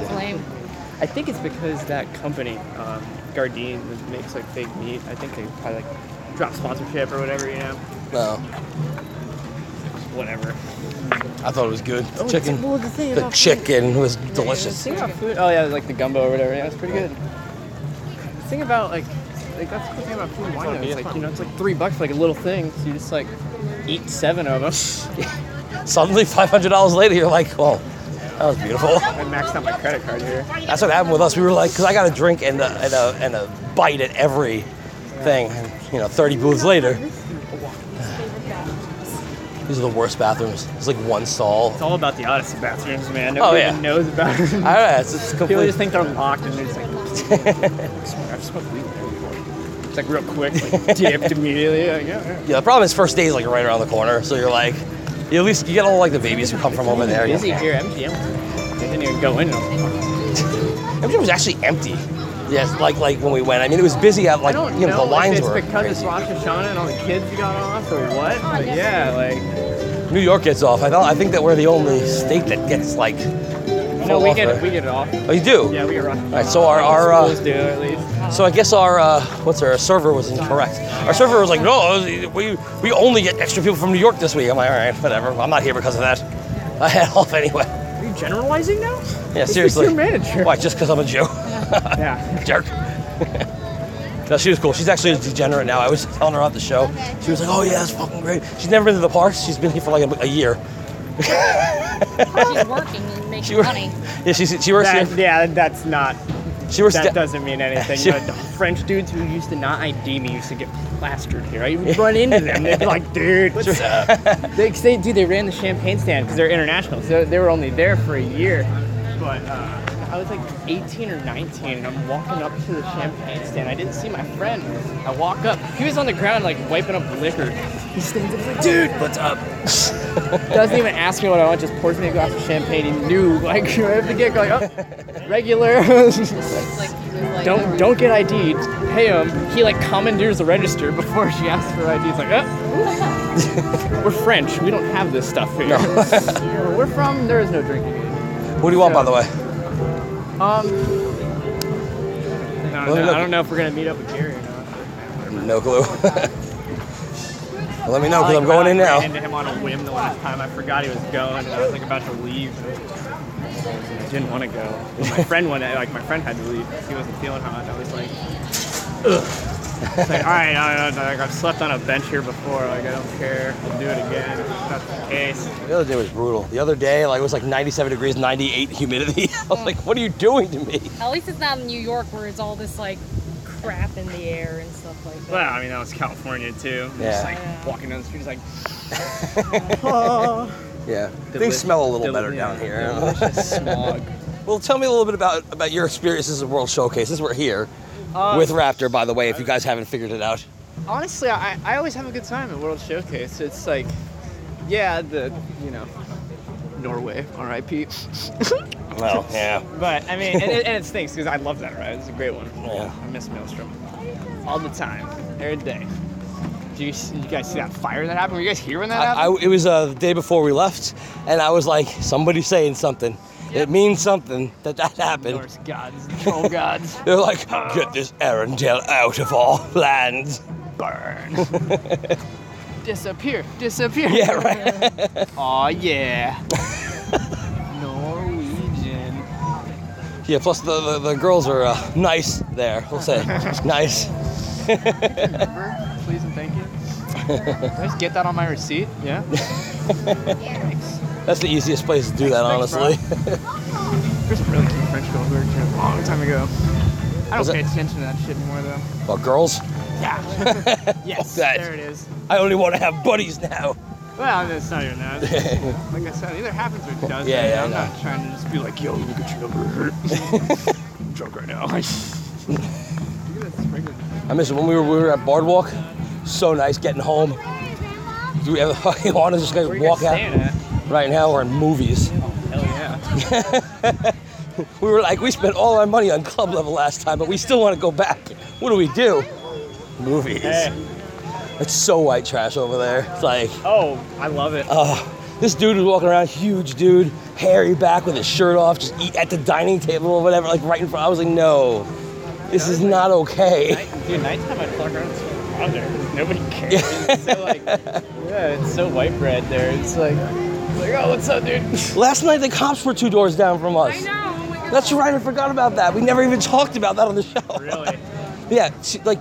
I think it's because that company, um, Gardein, that makes like fake meat. I think they probably like drop sponsorship or whatever, you know. No, Whatever. I thought it was good. The Oh, chicken, well, the the chicken was The delicious. thing about food, oh yeah, like the gumbo or whatever. Yeah, it's pretty good. The thing about like, like that's the cool thing about food wine. It's like you know, it's like three bucks for like a little thing. So you just like eat seven of them. [LAUGHS] Suddenly, five hundred dollars later, you're like, well, that was beautiful. I maxed out my credit card here. That's what happened with us. We were like, because I got a drink and a, and a and a bite at every thing. And, you know, thirty booths later. These are the worst bathrooms. It's like one stall. It's all about the Odyssey bathrooms, man. Oh, Nobody yeah. even knows about [LAUGHS] it. I don't know, it's- it's People just think they're locked and they're just like, I've smoked weed there before. It's like real quick, like [LAUGHS] dipped immediately. Like, yeah, yeah. Yeah, the problem is first day is like right around the corner, so you're like, you at least you get all like the babies who come from over there. Busy here, MGM. They didn't even go in. MGM [LAUGHS] was actually empty. Yes, like like when we went. I mean, it was busy at like you know, know the lines if it's were. because it's Rosh Hashanah and all the kids got off or what. But yeah, like New York gets off. I thought I think that we're the only state that gets like. no, we off get there. we get it off. Oh, you do? Yeah, we get Rosh All right, so our our uh, do at least. So I guess our uh, what's our, our server was incorrect. Our server was like, no, we we only get extra people from New York this week. I'm like, all right, whatever. I'm not here because of that. [LAUGHS] I had off anyway. Are you generalizing now? Yeah, Who's seriously. your manager? Why? Just because I'm a Jew? Yeah. [LAUGHS] Jerk. [LAUGHS] no, she was cool. She's actually a degenerate now. I was telling her about the show. She was like, "Oh yeah, it's fucking great." She's never been to the parks. She's been here for like a, a year. She's working and making She wor- money. Yeah, she's she works That- here. yeah, that's not. She works that doesn't mean anything. [LAUGHS] She- the French dudes who used to not ID me used to get plastered here. I would run into them. They'd be like, [LAUGHS] "Dude, what's up?" They, they, dude, they ran the champagne stand because they're international. So they were only there for a year. But uh, was like 18 or 19, and I'm walking up to the champagne stand. I didn't see my friend. I walk up. He was on the ground, like wiping up the liquor. He stands up, he's like, "Dude, what's up?" [LAUGHS] Doesn't even ask me what I want. Just pours me a glass of champagne. He knew, like, [LAUGHS] right at the get like, oh, regular. [LAUGHS] don't don't get ID'd. Pay him. He like commandeers the register before she asks for ID. He's like, oh. we're French. We don't have this stuff here. Where we're from, there is no drinking. What do you want, by the way? Um, no, no, I don't know if we're gonna meet up with Gary or not. No clue. [LAUGHS] Let me know because I I'm going in ran now. into him on a whim the last time. I forgot he was going, and I was like about to leave. I didn't want to go. My [LAUGHS] friend wanted, like my friend had to leave. He wasn't feeling hot. I was like, ugh. It's like, all right, I, I, like, I've slept on a bench here before. Like I don't care. I'll do it again if that's the case. The other day was brutal. The other day, like it was like 97 degrees, 98 humidity. [LAUGHS] I was like, "What are you doing to me?" At least it's not in New York where it's all this like crap in the air and stuff like that. Well, I mean that was California too. Yeah. Just like walking down the street, just like. [LAUGHS] Ah. Yeah, Deli- things smell a little deli- better yeah, down here. delicious smog. [LAUGHS] Well, tell me a little bit about about your experiences at World Showcase. Since we're here Uh, with Raptor, by the way, if you guys haven't figured it out. Honestly, I, I always have a good time at World Showcase. It's like, yeah, the you know, Norway, R.I.P. [LAUGHS] Well, yeah. But I mean, and it, and it stinks because I love that ride. It's a great one. Yeah. I miss Maelstrom all the time, every day. Did you, s- you guys see that fire that happened? Were you guys here when that I, happened? I- it was uh, the day before we left, and I was like, "Somebody's saying something. It means something that that happened." Norse gods, troll gods. [LAUGHS] They're like, "Get this Arendelle out of our lands." Burn. [LAUGHS] disappear, disappear. Yeah, right. [LAUGHS] Aw, yeah. Norwegian. Yeah. Plus, the the, the girls are uh, nice there. We'll say nice. Remember? Please and thank you. Can I just get that on my receipt? Yeah. That's the easiest place to do that, Thanks, honestly. [LAUGHS] There's a really cute French girl who worked here a long time ago. I don't pay it- attention to that shit anymore though. What girls? Yeah. [LAUGHS] [LAUGHS] yes. that. There it is. I only want to have buddies now. Well, it's not even that. like I said, it either happens or it doesn't. Yeah, yeah, I'm I not trying to just be like, yo, look at your number. I'm drunk right now. I miss it when we were we were at Boardwalk. So nice getting home. Do we ever fucking want to just like Where you walk out? staying at? Right now we're in movies. Hell yeah. [LAUGHS] We were like, we spent all our money on club level last time, but we still want to go back. What do we do? Movies. Hey. It's so white trash over there. It's like, Oh, I love it. uh, this dude was walking around, huge dude, hairy back with his shirt off, just eat at the dining table or whatever, like right in front. I was like, no, this is not okay. Dude, nighttime I fuck around so there. Nobody [LAUGHS] cares. It's so like, yeah, it's so white bread there. It's like, like, oh, what's up, dude? Last night the cops were two doors down from us. I know. Oh that's right. I forgot about that. We never even talked about that on the show. Really? [LAUGHS] yeah. she- Like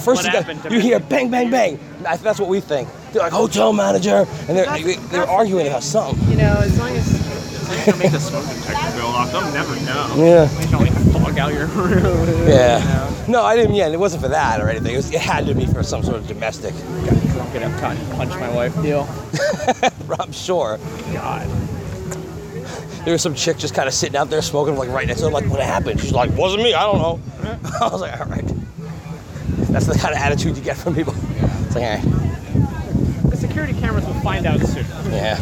first What you, got, you hear bang bang bang. That's what we think. They're like hotel manager, and they're they, they're arguing about something. You know, as long as, as long as you don't make the smoke detector go off, they'll never know. Yeah. You fog out your [LAUGHS] room. Yeah. No, I didn't. Yeah, it wasn't for that or anything. It, was, it had to be for some sort of domestic. Drunk enough time to punch my wife deal. [LAUGHS] I'm sure. God. There was some chick just kind of sitting out there smoking, like right next to her. Like, what happened? She's like, wasn't me. I don't know. [LAUGHS] I was like, all right. That's the kind of attitude you get from people. It's like, all right. The security cameras will find out soon. Yeah.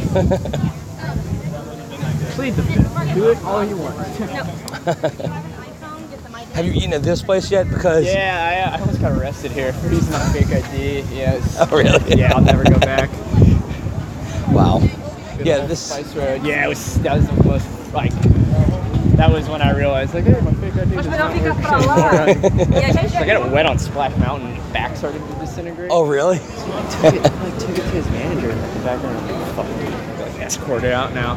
Plead the fifth. Do it all you want. [LAUGHS] Have you eaten at this place yet? Because Yeah, I, uh, I almost got arrested here for using my fake ID. Yes. [LAUGHS] Oh, really? Yeah, I'll never go back. [LAUGHS] wow. Good Yeah, this- Spice Road. Yeah, it was. That was the most like. That was when I realized, like, hey, my fake ID does not work anymore. I got it wet on Splash Mountain. and back started to disintegrate. Oh, really? took it, like, took it to his manager in the background. I'm like, fuck, like, escorted out now.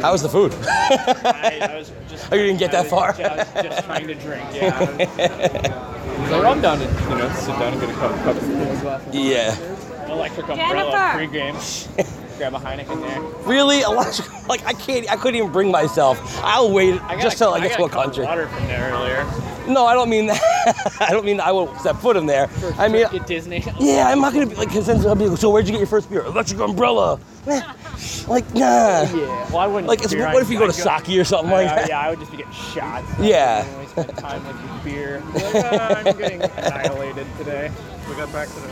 How was the food? [LAUGHS] I, I was just. Oh, you didn't get that far? I was just trying to drink. Yeah. [LAUGHS] So I'm down to you know sit down and get a cup, cup of glass. Yeah. Electric umbrella pregame. [LAUGHS] Grab a Heineken there. Really? Electric? Like I can't. I couldn't even bring myself. I'll wait just till I get to a a cup of country. Water from there earlier. No, I don't mean that. [LAUGHS] I don't mean I won't step foot in there. I mean, Get Disney. [LAUGHS] yeah, I'm not gonna be like. Cause then I'll be like, so where'd you get your first beer? Electric Umbrella. [LAUGHS] Like nah. Yeah. Well, I wouldn't. Like, beer, what if I'd- you go to I'd Saki or something like I- I- that? Yeah, I would just be getting shots. Yeah. Spend time like with beer. Like, "Ah, I'm getting annihilated today. We got back to the.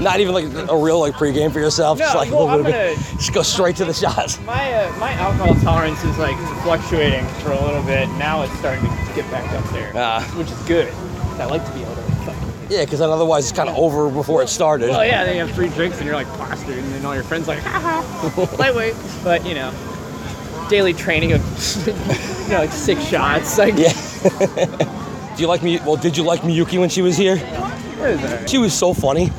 Not even like a real like pregame for yourself. No, just like well, a little I'm bit. gonna- [LAUGHS] Just go straight to the shots. My uh, my alcohol tolerance is like fluctuating for a little bit. Now it's starting to get back up there, Ah. which is good. I like to be able to. Yeah, because then otherwise it's kind of over before it started. well, yeah, then you have three drinks and you're like plastered, and then all your friends like, haha, [LAUGHS] lightweight. But you know, daily training of [LAUGHS] you know like six shots. Like, Yeah. Do you like me? Well, did you like Miyuki when she was here? Is that? She was so funny.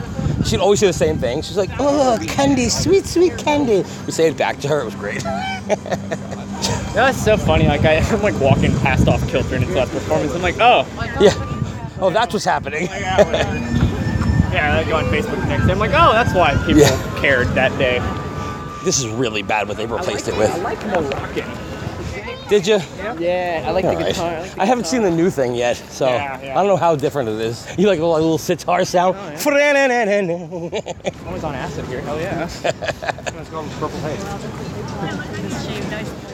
She'd always say the same thing. She's like, "Oh, candy, sweet, sweet candy." We say it back to her. It was great. [LAUGHS] That's so funny. Like I, [LAUGHS] I'm like walking past off kilter and it's last performance. I'm like, oh, yeah. Oh, that's what's happening. [LAUGHS] yeah. I go on Facebook the next day. I'm like, oh, that's why people Yeah. cared that day. This is really bad what they replaced it with. I like Moroccan. Did you? Yeah, yeah I like the All right. guitar. I, like the I haven't seen the new thing yet, so Yeah, yeah. I don't know how different it is. You like a little, little sitar sound? Oh, I'm always on acid here. Hell yeah. Let's go with purple haze.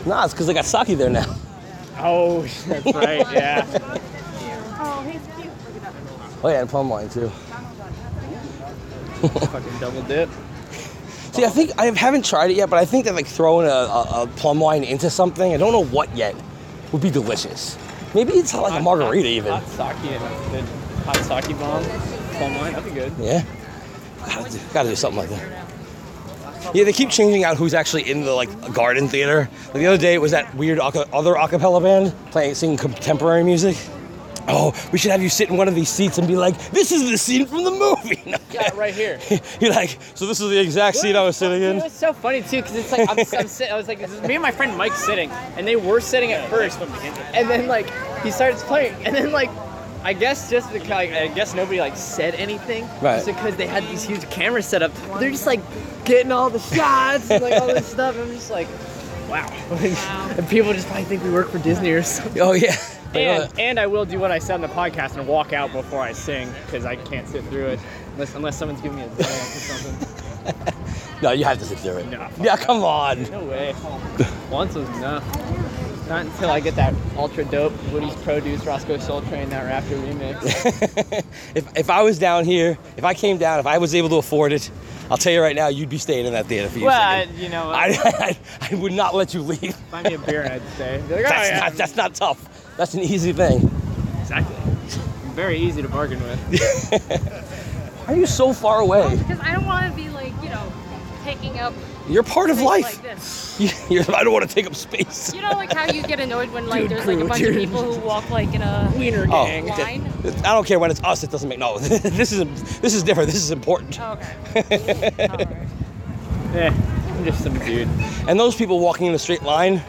nah, it's because they got sake there now. Oh, [LAUGHS] that's right. Yeah. Oh, he's cute. Oh yeah, and plum wine too. Fucking double dip. See, I think I haven't tried it yet, but I think that like throwing a, a, a plum wine into something, I don't know what yet, would be delicious. Maybe it's like a margarita even. Hot sake and hot sake bomb. Plum wine. That'd be good. Yeah. Gotta do, gotta do something like that. Yeah, they keep changing out who's actually in the like garden theater. Like the other day, it was that weird other acapella band playing singing contemporary music. Oh, we should have you sit in one of these seats and be like, "This is the scene from the movie." [LAUGHS] No. Yeah, right here. [LAUGHS] You're like, "So this is the exact seat I was sitting in. It in." was so funny too, because it's like I'm, I'm sit, I was like, this is me and my friend Mike sitting, and they were sitting at first, and then like he starts playing, and then like I guess just because like, I guess nobody like said anything, Right. just because they had these huge cameras set up, they're just like getting all the shots and like all this stuff. I'm just like, wow. [LAUGHS] and people just probably think we work for Disney or something. Oh yeah. And, and I will do what I said on the podcast and walk out before I sing because I can't sit through it unless, unless someone's giving me a dance or something. [LAUGHS] No, you have to sit through it. No. Yeah, come on. No way. Once was enough. Not until I get that ultra dope Woody's Produce Roscoe Soul Train that Raptor remix. [LAUGHS] If, if I was down here, if I came down, if I was able to afford it, I'll tell you right now, you'd be staying in that theater for you. well, I, you know, I, I, [LAUGHS] I would not let you leave. find me a beer and I'd stay. [LAUGHS] Be like, oh, That's, yeah. not, that's not tough. That's an easy thing. Exactly. Very easy to bargain with. Why are you so far away? Because I don't want to be like, you know, taking up. You're part of life. Like this. [LAUGHS] You're, I don't want to take up space. You know, like how you get annoyed when like Dude, there's like a crew, bunch of people who walk like in a wiener Oh, line. I don't care when it's us. It doesn't make no. [LAUGHS] this is this is different. This is important. Oh, okay. Yeah, [LAUGHS] I'm just some dude. And those people walking in a straight line,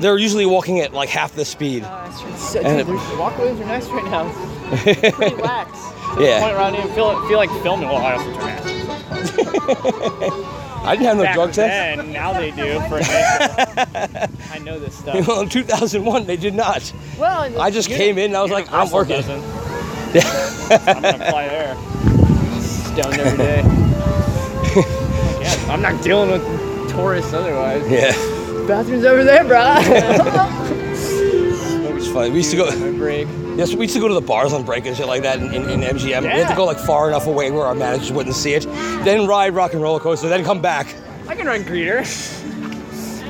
they're usually walking at like half the speed. Oh, so, And dude, it- there's walkways are nice right now. It's pretty lax. To Yeah. point where I don't even feel, feel like filming. Well, I also turn ass. I didn't have no Back drug test. then, now they do for. [LAUGHS] I know this stuff. well, in 2001, they did not. Well, the I just came in and I was like, I'm working. doesn't. [LAUGHS] I'm gonna apply there. Stoned every day. [LAUGHS] yeah, I'm not dealing with tourists otherwise. Yeah. Bathrooms over there, bro. We used to go. Break. Yes, we used to go to the bars on break and shit like that in, in, in MGM. We had to go like far enough away where our managers wouldn't see it. Then ride rock and roller coaster. Then come back. I can run greeter.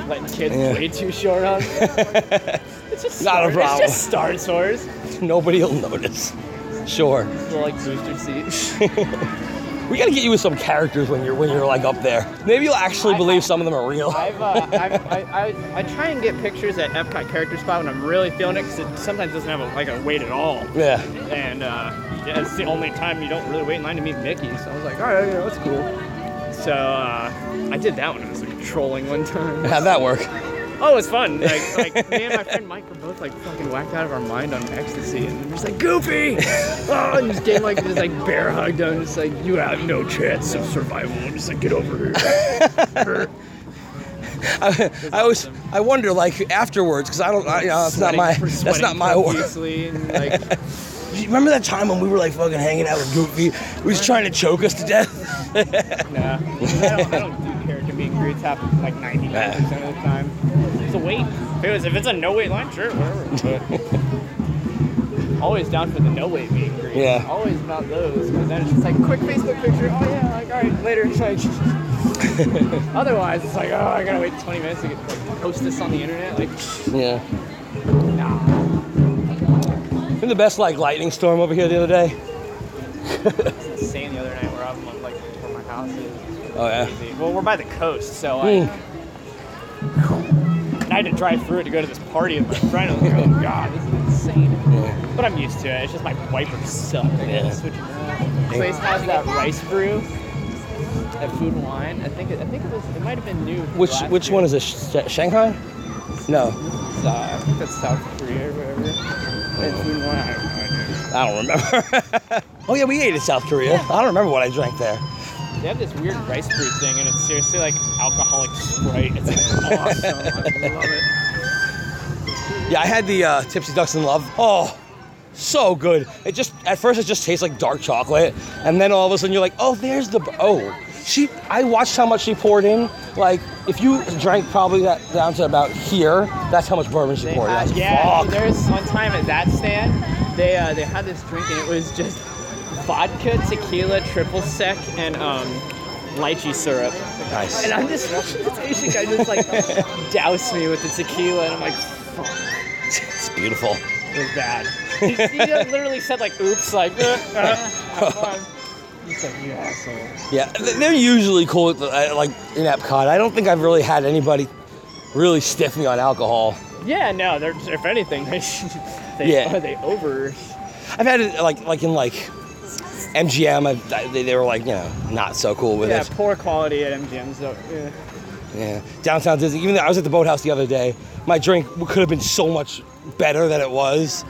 Letting kids Yeah. way too short on. [LAUGHS] it's just Not a problem. It's just Star Tours. [LAUGHS] Nobody will notice. Sure. Like booster seats. [LAUGHS] We gotta get you with some characters when you're when you're like up there. Maybe you'll actually believe some of them are real. I've, uh, [LAUGHS] I've, I, I, I try and get pictures at Epcot Character Spot when I'm really feeling it because it sometimes doesn't have a, like a wait at all. Yeah. And uh, yeah, it's the only time you don't really wait in line to meet Mickey. So I was like, all right, yeah, that's cool. So uh, I did that one. I was like trolling one time. How'd that work? Oh, it was fun. Like, like me and my friend Mike were both like fucking whacked out of our mind on ecstasy, and we're just like Goofy, [LAUGHS] oh, and just gave like this like bear hug down, just like you have no chance of survival. And just like get over here. [LAUGHS] I, I always I wonder like afterwards because I don't I, you know, that's not my that's not my work. and like [LAUGHS] remember that time when we were like fucking hanging out with Goofy? He was trying to choke us to death. Nah, I don't, I don't do character meet and greets happen like 99% of the time. It's a wait. If, it was, if it's a no wait line, sure, whatever. But [LAUGHS] always down for the no wait meet and greet. Yeah. Always about those, because then it's just like quick Facebook picture. Oh yeah, like all right, later. Like, [LAUGHS] otherwise, it's like oh, I gotta wait 20 minutes to get like post this on the internet. Like, yeah. nah. Been the best like lightning storm over here the other day. [LAUGHS] It's insane the other night where I'm like where my house is. Oh, yeah? Well, we're by the coast, so like. Hmm. I had to drive through it to go to this party with my friend. I was like, oh god, this is insane. But I'm used to it. It's just my wipers suck. Yeah. Place has that rice brew at Food and Wine. I think it, I think it was it might have been new. Which which year. one is this? Sh- Shanghai? No, uh, I think that's South Korea or whatever. At Food and Wine. I have no idea. I don't remember. [LAUGHS] oh yeah, we ate in South Korea. I don't remember what I drank there. They have this weird rice brew thing, and it's seriously like alcoholic Sprite. It's like [LAUGHS] awesome. I love it. Yeah, I had the uh, Tipsy Ducks in Love. Oh, so good. It just at first it just tastes like dark chocolate, and then all of a sudden you're like, oh, there's the oh. She, I watched how much she poured in. Like, if you drank probably that down to about here, that's how much bourbon she They poured. had- in. Was yeah, fuck. there's one time at that stand, they uh, they had this drink and it was just vodka, tequila, triple sec, and um, lychee syrup. Nice. And I'm just watching [LAUGHS] this Asian guy just like [LAUGHS] douse me with the tequila, and I'm like, fuck, It's beautiful. it was bad. he, he literally said like, oops, like, uh, uh. He's like, you asshole. Yeah, they're usually cool. At the, uh, like in Epcot, I don't think I've really had anybody really stiff me on alcohol. Yeah, no, they're if anything, they [LAUGHS] they, Yeah. they over. I've had it like like in like MGM. They, they were like you know not so cool with it. yeah, poor quality at MGM's though. Yeah. Yeah, downtown Disney. Even though I was at the boathouse the other day, my drink could have been so much better than it was.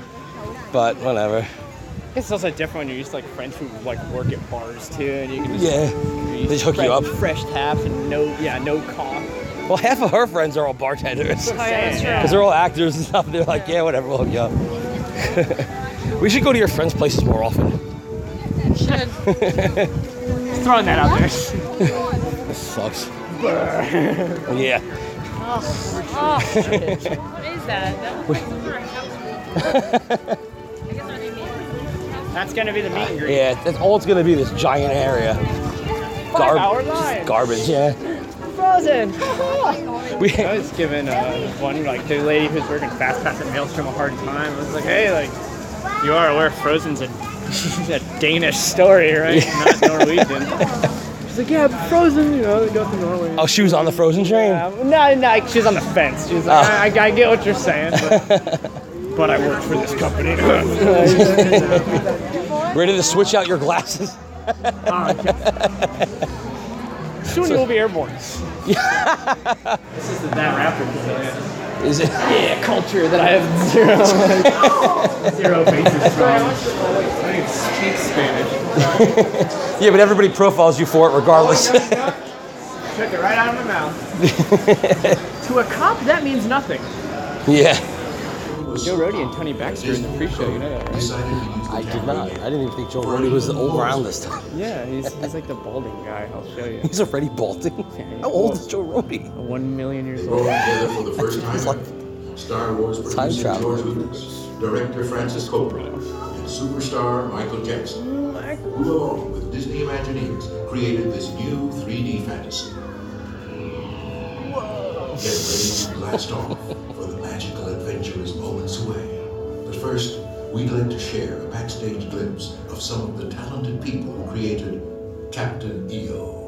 But whatever. I guess it's also different when you're used to like friends who like work at bars too, and you can just Yeah, they just hook you fresh- up. fresh taps and no yeah no cough. Well, half of her friends are all bartenders. Oh, yeah, that's true. Because they're all actors and stuff. They're like, yeah, whatever, we'll hook you up. [LAUGHS] we should go to your friends' places more often. Should. Throwing that out there. [LAUGHS] This sucks. yeah. Oh, oh. what is that? That looks like over a house. [LAUGHS] That's gonna be the meet and greet. Yeah, that's all it's gonna be. This giant area. Five-hour line. Garbage. Yeah. Frozen. [LAUGHS] We- I was giving uh, one like the lady who's working fast pass at Maelstrom a hard time. I was like, hey, like you are aware Frozen's a, [LAUGHS] a Danish story, right? Not Norwegian. [LAUGHS] She's like, yeah, but Frozen, you know, go to Norway. Oh, she was on the Frozen train. Uh, no, no, she's on the fence. She's like, Oh. I, I, I get what you're saying, but, [LAUGHS] but I work for this company. Ready to switch out your glasses? Soon you'll be airborne. this is the that rapper pavilion. Is it? Yeah, culture that I have zero, zero basis from. I speak Spanish. [LAUGHS] yeah, but everybody profiles you for it regardless. Oh, Took it right out of my mouth. [LAUGHS] to a cop, that means nothing. yeah. Joe Rohde and Tony Baxter in the pre-show, you know that, right? I did not. I didn't even think Joe Rohde was around this time. [LAUGHS] Yeah, he's, he's like the balding guy. I'll show you. He's already balding. How old is Joe Rohde? One million years old. together for the first time. like Star Wars Time producer traveler. George Lucas, director Francis Coppola, and superstar Michael Jackson, who along with Disney Imagineers created this new 3D fantasy. Get ready to blast off for the magical adventure is moments away. But first, we'd like to share a backstage glimpse of some of the talented people who created Captain EO.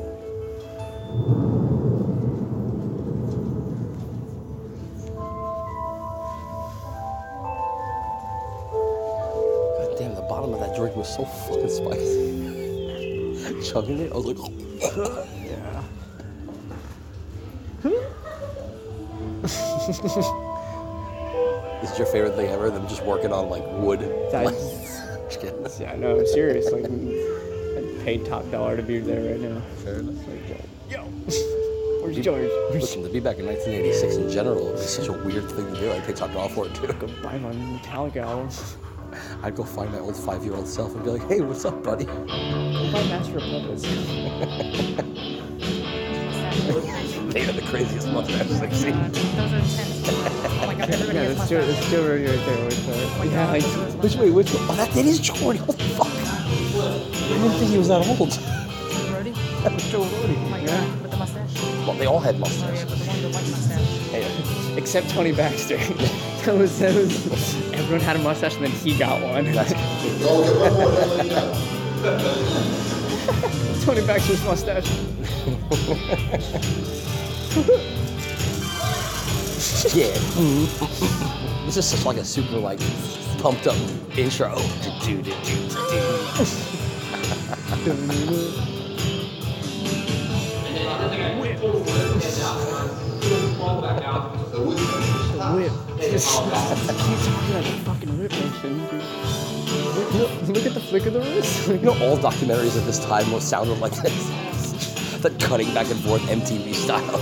Was so fucking spicy. [LAUGHS] Chugging it, I was like, yeah. this [LAUGHS] is your favorite thing ever? Them just working on like wood. That's- [LAUGHS] Just kidding. Yeah, no, I'm serious. Like, I'd pay top dollar to be there right now. Fair enough. Like, yo, where's George? Listen, to be back in 1986 in general would be such a weird thing to do. I'd pay top dollar for it too. Go buy my Metallica album. [LAUGHS] I'd go find my old five-year-old self and be like, "Hey, what's up, buddy?" Go buy Master of Puppets. they had the craziest mustaches I've seen. Those are intense. Oh my god, everybody Yeah, has that's Joe, mustaches. that's Joe Rohde right there. Which, uh, yeah, like, Which way? Which way? Oh, that, that is Joe Rohde. What the fuck? I didn't think he was that old. Brody? [LAUGHS] That was Joe Rohde. Oh my god, with the mustache. Well, they all had Oh yeah, mustaches. the one with the white mustache. except Tony Baxter. [LAUGHS] that was, that was, everyone had a mustache and then he got one. [LAUGHS] Tony Baxter's mustache. yeah. this is such like a super like pumped up intro. Whip. Keep talking like a fucking whip. Look, look at the flick of the wrist. [LAUGHS] You know, all documentaries at this time was sounded like this. [LAUGHS] that cutting back and forth MTV style.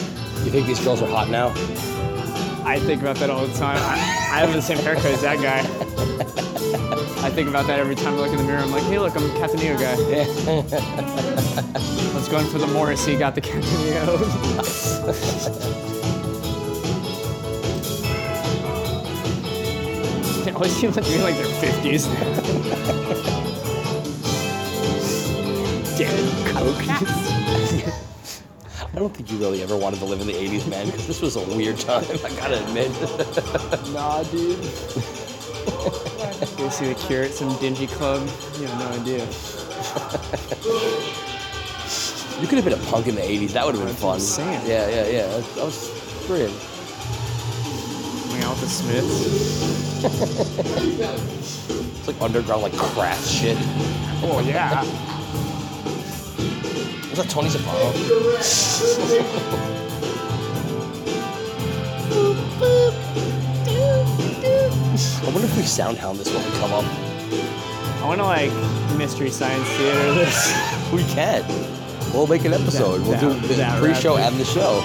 [LAUGHS] You think these girls are hot now? I think about that all the time. I, I have the same haircut as that guy. I think about that every time I look in the mirror. I'm like, hey, look, I'm a Captain EO guy. Yeah. Let's go in for the Morrissey. Got the Captain EO. they always seem like they're like their 50s. Damn, coke. [LAUGHS] I don't think you really ever wanted to live in the 80s, man, because this was a weird time, I gotta admit. nah, dude. Go see the Cure at some dingy club. You have no idea. You could have been a punk in the 80s, that would have been That's fun. saying. Yeah, yeah, yeah. That, that was brilliant. Hang out with the Smiths. [LAUGHS] It's like underground, like craft shit. Oh, yeah. Was that Tony Soprano? I wonder if we soundhound this when we come up. I want to like mystery science theater this. [LAUGHS] We can. We'll make an episode. We'll do the pre-show rapid. and the show.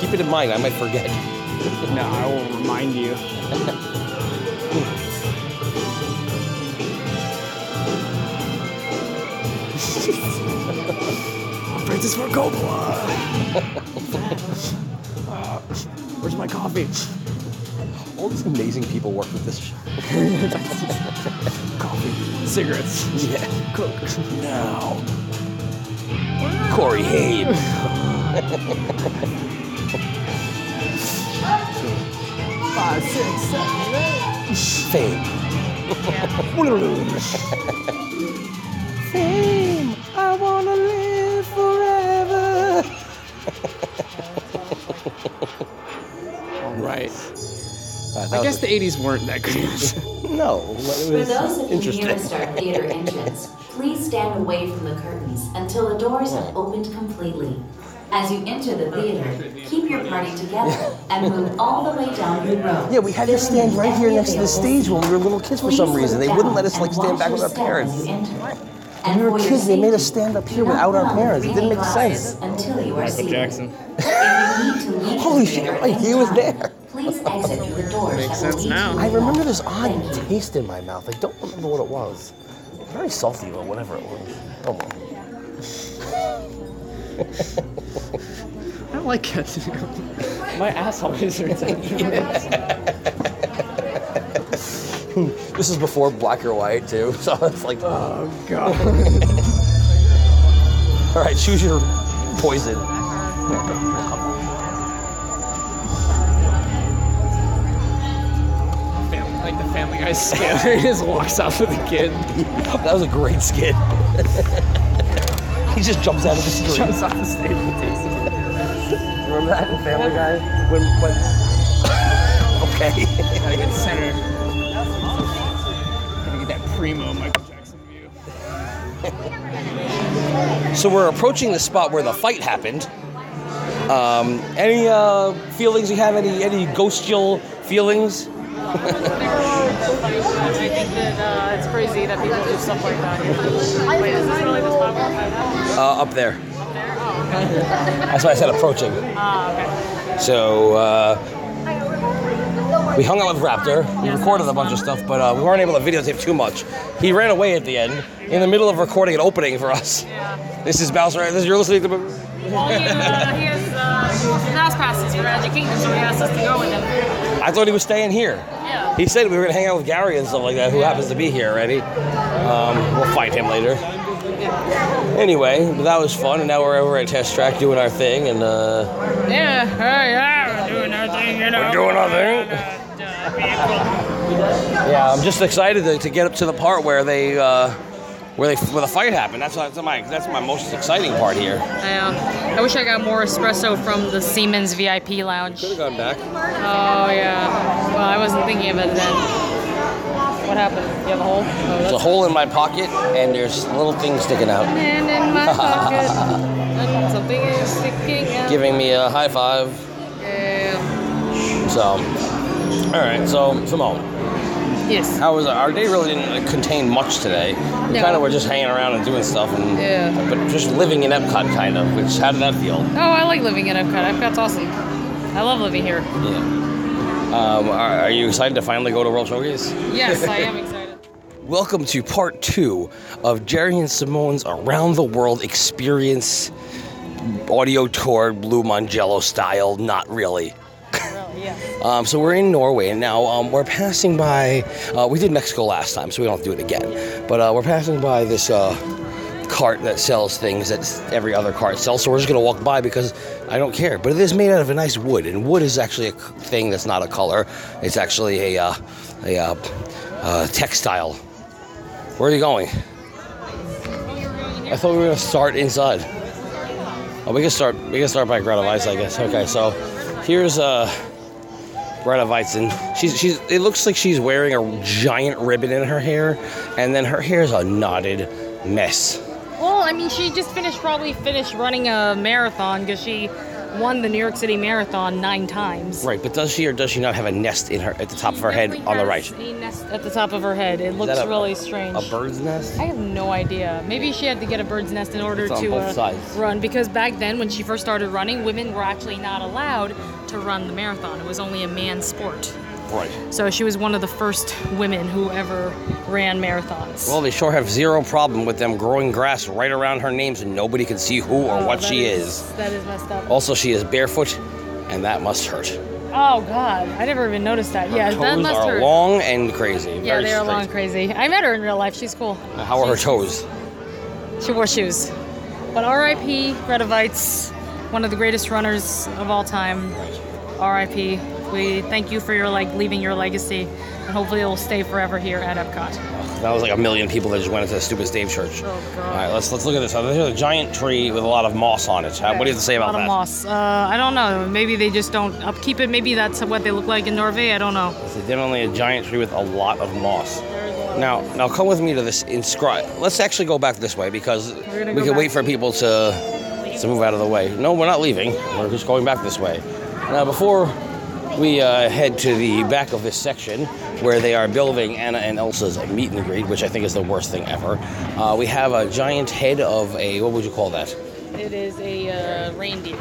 Keep it in mind. I might forget. no, I will remind you. [LAUGHS] Francis Ford Coppola. Uh, [LAUGHS] Where's my coffee? All these amazing people work with this show. [LAUGHS] coffee, cigarettes, Yeah. coke. Now, Corey Haim. Five, six, seven, eight. Fame. [LAUGHS] Fame. I wanna live forever. All right. Uh, I was guess the 80s weren't that good. No, it [LAUGHS] For was those of you interesting. near the Star Theater entrance, please stand away from the curtains until the doors have opened completely. As you enter the theater, keep your party together and move all the way down the row. Yeah, we had to stand right here next to the stage when we were little kids for some reason. They wouldn't let us like stand back with our parents. When we were kids, they made us stand up here without our parents. It didn't make sense. Until you are Michael seated. Jackson. If you need to leave Holy shit, theater right, he was there. Please exit through the doors Makes that will sense lead now. to I remember this odd taste in my mouth. I don't remember what it was. Very salty, but whatever it was. Oh [LAUGHS] well. I don't like catching My ass always hurts. This is before black or white too, [LAUGHS] so it's like. oh god. [LAUGHS] All right, choose your poison. Family, like the Family Guy skit where he just walks off with a kid. That was a great skit. he just jumps out of the street. Jumps off the stage and takes it. Remember that in Family Guy? When, when... [LAUGHS] okay. Gotta get center. Gotta get that primo Michael Jackson view. [LAUGHS] So we're approaching the spot where the fight happened. Um, any uh, feelings you have? Any any ghostial feelings? I think that uh, it's crazy that people do stuff like that. Wait, is this really the spot where I had Uh, up there. Oh, okay. That's why I said approaching. Ah, okay. So uh, we hung out with Raptor. We recorded a bunch of stuff, but uh, we weren't able to videotape too much. He ran away at the end, in the middle of recording an opening for us. This is Bowser. This is you're listening to. Well, he, uh, he has uh, fast passes for Magic Kingdom, so he asked us to go with him. I thought he was staying here. Yeah. He said we were gonna hang out with Gary and stuff like that, who happens to be here already. Um, we'll fight him later. Anyway, that was fun, and now we're over at Test Track doing our thing, and uh, Yeah, hey, yeah, we're doing our thing, you know. We're doing our thing. [LAUGHS] yeah, I'm just excited to, to get up to the part where they, uh, where they, where the fight happened. That's, that's my, that's my most exciting part here. Yeah. I wish I got more espresso from the Siemens VIP lounge. Could have gone back. Oh, yeah. Well, I wasn't thinking of it then. What happened? You have a hole? Oh, There's a hole in my pocket, and there's little things sticking out, And in my pocket, [LAUGHS] and something is sticking out. giving me a high five. Yeah. So, all right. So, Simone. Yes. How was our, our day? Really didn't contain much today. We No. kind of were just hanging around and doing stuff, and Yeah. but just living in Epcot, kind of. Which how did that feel? Oh, I like living in Epcot. Epcot's awesome. I love living here. Yeah. Um, are, are you excited to finally go to World Showcase? Yes, I [LAUGHS] am excited. Welcome to part two of Jerry and Simone's Around the World Experience audio tour, Blue Mangello style. Not really. Um, so we're in Norway now um, we're passing by. Uh, we did Mexico last time, so we don't have to do it again. But uh, we're passing by this uh, cart that sells things that every other cart sells. So we're just gonna walk by because I don't care. But it is made out of a nice wood, and wood is actually a thing that's not a color. It's actually a uh, a uh, uh, textile. Where are you going? I thought we were gonna start inside. Oh, we can start. We can start by Greta Waitz, I guess. Okay, so here's uh, Greta Weizen. She's she's. It looks like she's wearing a giant ribbon in her hair, and then her hair is a knotted mess. Well, I mean, she just finished, probably finished running a marathon because she won the New York City Marathon nine times. Right, but does she or does she not have a nest in her at the top of her head on the right? A nest at the top of her head. It looks a- really strange. A bird's nest? I have no idea. Maybe she had to get a bird's nest in order to uh, run because back then, when she first started running, women were actually not allowed to run the marathon. It was only a man's sport. Right. So she was one of the first women who ever ran marathons. Well, they sure have zero problem with them growing grass right around her name so nobody can see who or Oh, what she is. That is messed up. Also, she is barefoot, and that must hurt. Oh God, I never even noticed that. Yeah, that toes must are hurt. long and crazy. yeah, very they are straight. long, crazy. I met her in real life. She's cool. How are her toes? She wore shoes. But R.I.P. Waitz, one of the greatest runners of all time. R.I.P. We thank you for your like leaving your legacy, and hopefully it will stay forever here at Epcot. That was like a million people that just went into the stupid Stave Church. Oh God. All right, let's let's look at this. There's a giant tree with a lot of moss on it. How- What do you have to say about a about lot that? of moss. Uh, I don't know. Maybe they just don't upkeep it. Maybe that's what they look like in Norway. I don't know. It's definitely a giant tree with a lot of moss. Now, now come with me to this inscribe. Let's actually go back this way because we can back. wait for people to to move out of the way. No, we're not leaving. We're just going back this way. Now, before we uh, head to the back of this section where they are building Anna and Elsa's meet and greet, which I think is the worst thing ever, uh, we have a giant head of a what would you call that? It is a uh, reindeer.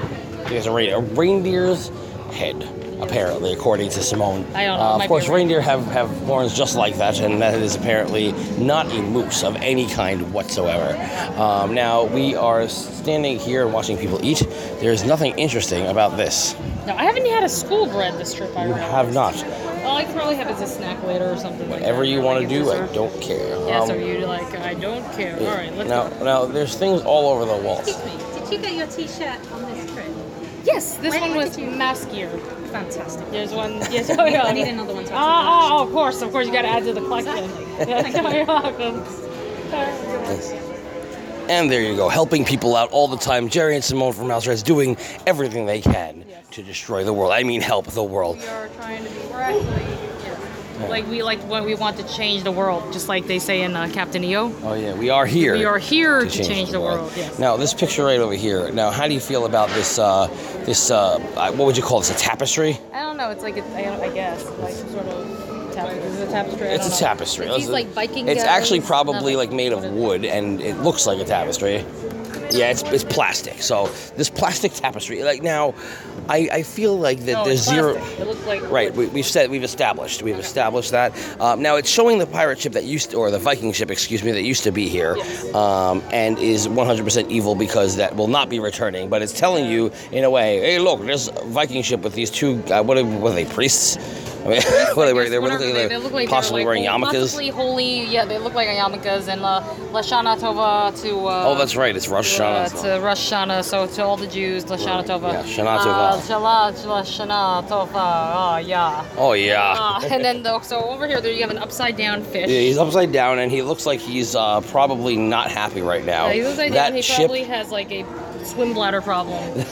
It's a, rein- a reindeer's head, apparently, according to Simone. I don't know, Uh, of course, be reindeer have, have horns just like that, and that is apparently not a moose of any kind whatsoever. Um, now, we are standing here and watching people eat. There's nothing interesting about this. No, I haven't had a school bread this trip. I You realized. have not. All I could probably have is a snack later or something. like Whatever that, you want to like a do, I don't care. Yes, Um, are you like I don't care? All right, let's now, go. now, there's things all over the walls. Excuse me, did you get your t-shirt on this trip? Yes, this When- one was did you- maskier. Fantastic. There's one. Yes, oh yeah. I need another one to Oh, oh, oh, of course, of course, you got to add to the collection. [LAUGHS] Yes, you're welcome. And there you go, helping people out all the time. Jerry and Simone from Mouse Rants doing everything they can to destroy the world. I mean, help the world. We are trying to be. We're actually. Yes. Like we like when we want to change the world, just like they say in uh, Captain EO. Oh yeah, we are here. We are here to change, the world. Yes. Now, this picture right over here. Now, how do you feel about this? Uh, this uh, uh, what would you call this? A tapestry? I don't know. It's like a, I, I guess like some sort of tapestry. Is it a tapestry? It's a know. tapestry. It's these like Viking. It's actually probably like made of wood, and it looks like a tapestry. Yeah, it's, it's plastic. So this plastic tapestry, like now, I, I feel like that No, there's zero. It looks like Right, we, we've said we've established we've established that. Um, now it's showing the pirate ship that used to, or the Viking ship, excuse me, that used to be here, um, and is 100% evil because that will not be returning. But it's telling you in a way, hey, look, there's a Viking ship with these two. Uh, what, are, what are they priests? I [LAUGHS] mean, what are they wearing? They're, looking- they, they look like possibly like wearing yarmulkes. Possibly holy, yeah, they look like yarmulkes and La, Lashana Tova to. Uh, Oh, that's right. It's Rosh to, uh, Hashanah. to Rosh Hashanah, so to all the Jews, Lashana Tova. Yeah, Shana Uh, Tova. Shala- Lashana Tova, oh yeah. Oh yeah. Uh, and then the, so over here, there you have an upside down fish. Yeah, he's upside down, and he looks like he's uh, probably not happy right now. Yeah, he's upside that down. He ship, probably has like a swim bladder problem. [LAUGHS]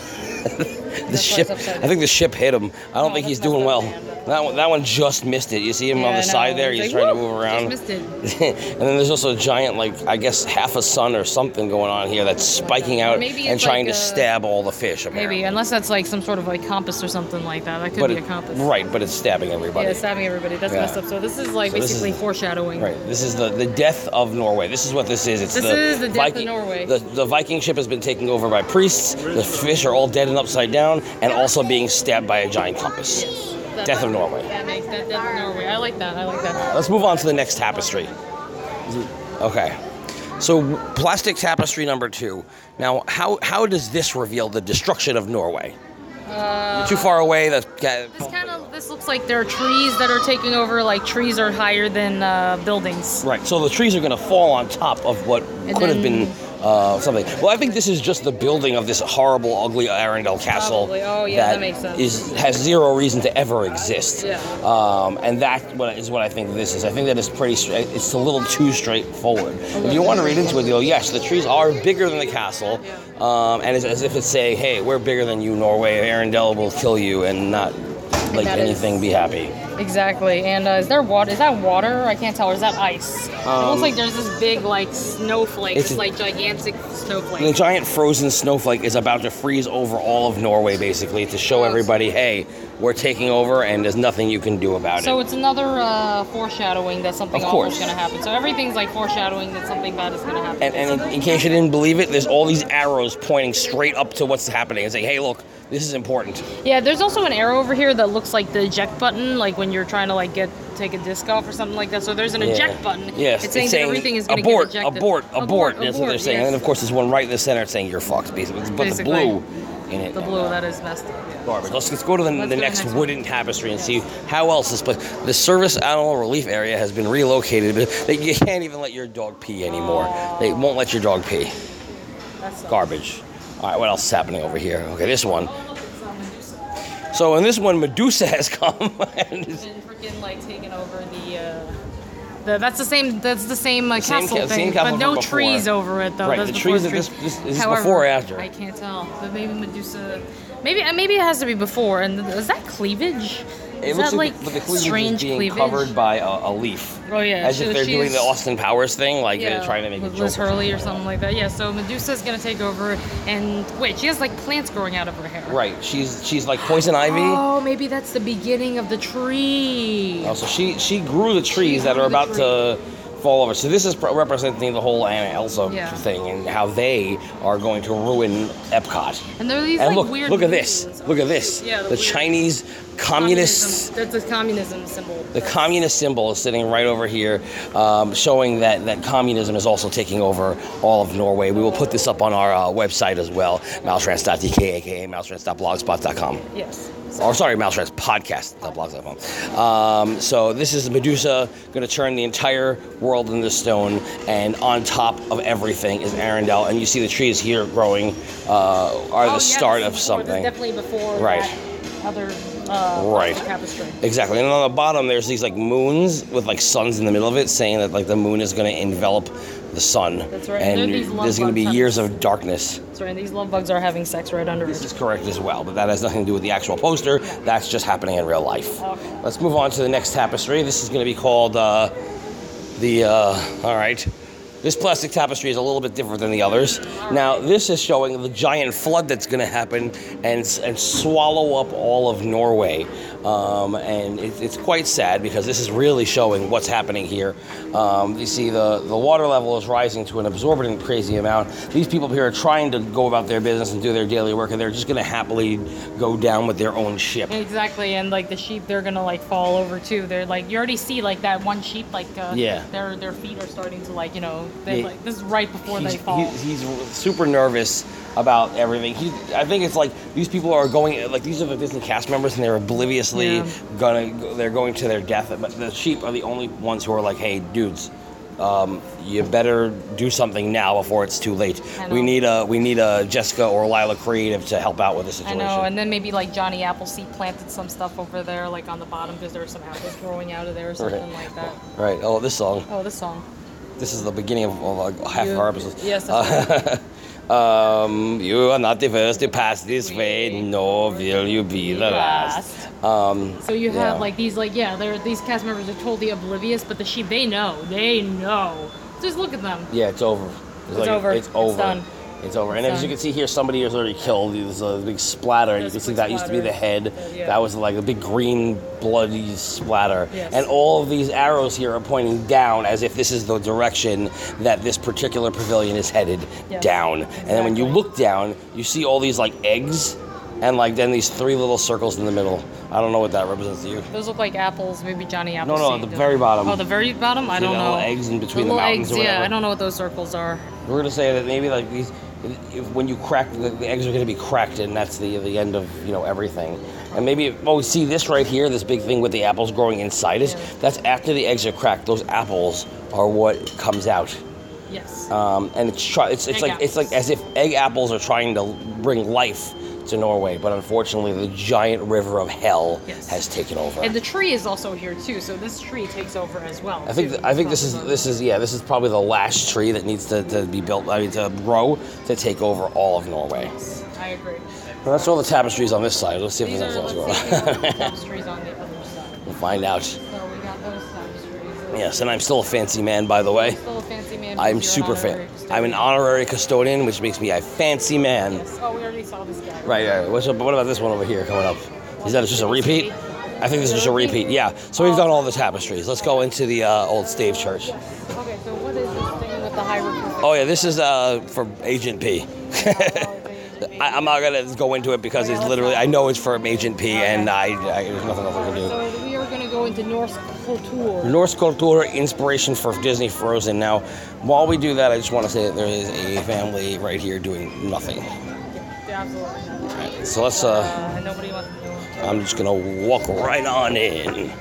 the ship. I think the ship hit him. I don't think he's doing well. That one, that one just missed it. You see him on the side there. He's like, trying to move around. Just missed it. [LAUGHS] and then there's also a giant, like I guess half a sun or something going on here that's spiking out Maybe and trying like to a- stab all the fish. Apparently. Maybe, unless that's like some sort of like compass or something like that. That could but be a compass. right, but it's stabbing everybody. Yeah, stabbing everybody. That's Yeah. messed up. So this is like So this is- basically foreshadowing. Right. This is the, the death of Norway. This is what this is. It's This the is the death of Norway. The, the Viking ship has been taken over by priests. The fish are all dead and upside down, and also being stabbed by a giant compass. That- Death of Norway. That makes that death of Norway. I like that. I like that. Let's move on to the next tapestry. Okay. So plastic tapestry number two. Now, how how does this reveal the destruction of Norway? Uh, You're too far away. That This kind of this looks like there are trees that are taking over. Like trees are higher than uh, buildings. Right. So the trees are going to fall on top of what And could have been uh, something. Well, I think this is just the building of this horrible, ugly Arendelle castle. Oh, yeah, that makes sense. Is has zero reason to ever exist. Yeah. Um, and that is what I think this is. I think that is pretty. It's a little too straightforward. If you want to read into it, you go, yes, the trees are bigger than the castle, um, and it's as if it's saying, hey, we're bigger than you, Norway. Arendelle will kill you and not like that is- anything be happy. Exactly. And uh, is there water? Is that water? I can't tell. Or is that ice? it Um, looks like there's this big like snowflake. It's It's like gigantic snowflake. The giant frozen snowflake is about to freeze over all of Norway, basically, to show everybody, hey, we're taking over, and there's nothing you can do about So it. So it's another uh, foreshadowing that something Of awful course. is going to happen. So everything's like foreshadowing that something bad is going to happen. And, and in, in case you didn't believe it, there's all these arrows pointing straight up to what's happening and saying, hey, look, this is important. Yeah, there's also an arrow over here that looks like the eject button, like when you're trying to like get take a disc off or something like that. So there's an Yeah. eject button. Yes, it's saying, that everything is going to abort, ejected. abort, abort, That's what they're saying. And then, of course, there's one right in the center saying you're fucked, basically. But the blue in it. the blue that is messed up. Garbage. Let's, let's go to the, the go next next one. wooden tapestry and see how else this place. The service animal relief area has been relocated, but they, you can't even let your dog pee anymore. They won't let your dog pee. That's Garbage. All right, what else is happening over here? Okay, this one. So in this one, Medusa has [LAUGHS] come. and freaking like taking over the. Uh, the that's the same. That's the same uh, castle ca- thing, same castle but no trees over it though. Right, That's the trees the this- this- is this However, before or after? I can't tell. But maybe Medusa. Maybe uh, maybe it has to be before. And is that cleavage? It Is looks that like, like, the, cleavage strange is being cleavage? covered by a, a leaf. Oh yeah, As so if they're doing the Austin Powers thing, like they're trying to make with a Liz joke. Hurley or something like that. Yeah, so Medusa's gonna take over, and wait, she has like plants growing out of her hair. Right, she's she's like poison ivy. Oh, maybe that's the beginning of the tree. Oh, so she she grew the trees that are about to fall over. So this is pro- representing the whole Anna Elsa Yeah. thing and how they are going to ruin Epcot. And there are these and like look, weird. look at this. Look at this. Yeah, the the weird- Chinese communists. That's a communism symbol. The communist symbol is sitting right over here, um, showing that, that communism is also taking over all of Norway. We will put this up on our uh, website as well, mouserants.dk, aka mouserants.blogspot.com. Yes. Or sorry, Mouserants podcast.blogspot.com. Um, so this is Medusa going to turn the entire world into stone, and on top of everything is Arendelle, and you see the trees here growing uh, are the Oh, yeah, start of before- something. definitely before Right. that other uh, Right. tapestry. Exactly. And on the bottom, there's these like moons with like suns in the middle of it, saying that like the moon is going to envelop the sun. That's right. And And these there's going to be years of darkness. Sorry, and these love bugs are having sex right under This is correct as well, but that has nothing to do with the actual poster. That's just happening in real life. Okay. Let's move on to the next tapestry. This is going to be called uh, the. Uh, all right. This plastic tapestry is a little bit different than the others. Now, this is showing the giant flood that's going to happen and, and swallow up all of Norway. Um, and it, it's quite sad because this is really showing what's happening here. Um, you see, the, the water level is rising to an absorbent crazy amount. These people here are trying to go about their business and do their daily work, and they're just going to happily go down with their own ship. Exactly, and like the sheep, they're gonna like fall over too. They're like you already see like that one sheep, like uh, Yeah. their their feet are starting to like you know, they Yeah. like this is right before they fall. He's, he's super nervous about everything. He, I think it's like these people are going, like these are the Disney cast members, and they're obliviously Yeah. gonna, they're going to their death. But the sheep are the only ones who are like, hey, dudes. Um, you better do something now before it's too late. We need a we need a Jessica or Lila Creative to help out with this I know, and then maybe like Johnny Appleseed planted some stuff over there, like on the bottom, because there were some apples growing out of there or something like that. Right. Oh, this song. Oh, this song. This is the beginning of, of like half of our episodes. yes, that's [LAUGHS] um, you are not the first to pass this way, nor will you be the last. Um, So you yeah. have like these, like yeah, these cast members are totally oblivious, but the sheep they know, they know. Just look at them. Yeah, it's over. It's over. It's over. It's done. It's over. And as you can see here, somebody is already killed. There's a big splatter. You can see that used to be the head. yeah. That was like a big green bloody splatter. Yes. And all of these arrows here are pointing down as if this is the direction that this particular pavilion is headed Yes, down. And then when you look down, you see all these like eggs and like then these three little circles in the middle. I don't know what that represents to you. Those look like apples, maybe Johnny apples. No, Appleseed. no, at the very bottom. Oh, the very bottom? I don't the know. little eggs in between the little mountains eggs, or yeah. I don't know what those circles are. We're gonna say that maybe like these, if, when you crack the, the eggs are gonna be cracked, and that's the the end of you know everything. And maybe oh, we see this right here, this big thing with the apples growing inside it. That's after the eggs are cracked. Those apples are what comes out. Yes. Um, and it's try, it's it's Egg like it's like as if egg apples are trying to bring life to Norway, but unfortunately the giant river of hell Yes. has taken over. And the tree is also here too, so this tree takes over as well. I think too. I think this is this is yeah this is probably the last tree that needs to, to be built I mean to grow to take over all of Norway. I agree. Well, that's all the tapestries on this side. Let's see if These there's anything [LAUGHS] else going on. tapestries on the other side. We'll find out. Yes, and I'm still a fancy man, by the way. Still a fancy man. I'm super an fan. I'm an honorary custodian, which makes me a fancy man. Oh, we already saw this guy. Right, right. What's up, what about this one over here coming up? Is that just a repeat? I think this is just a repeat. Yeah. So we've done all the tapestries. Let's go into the uh, old stave church. Okay, so what is this thing with the hieroglyphics? Oh yeah, this is uh, for Agent P. [LAUGHS] I, I'm not gonna go into it because it's literally I know it's for Agent P, and I, I there's nothing else I can do. Into Norse culture. Norse culture inspiration for Disney Frozen. Now, while we do that, I just want to say that there is a family right here doing nothing. Yeah, absolutely. So let's. Uh, Uh, nobody wants. I'm just gonna walk right on in.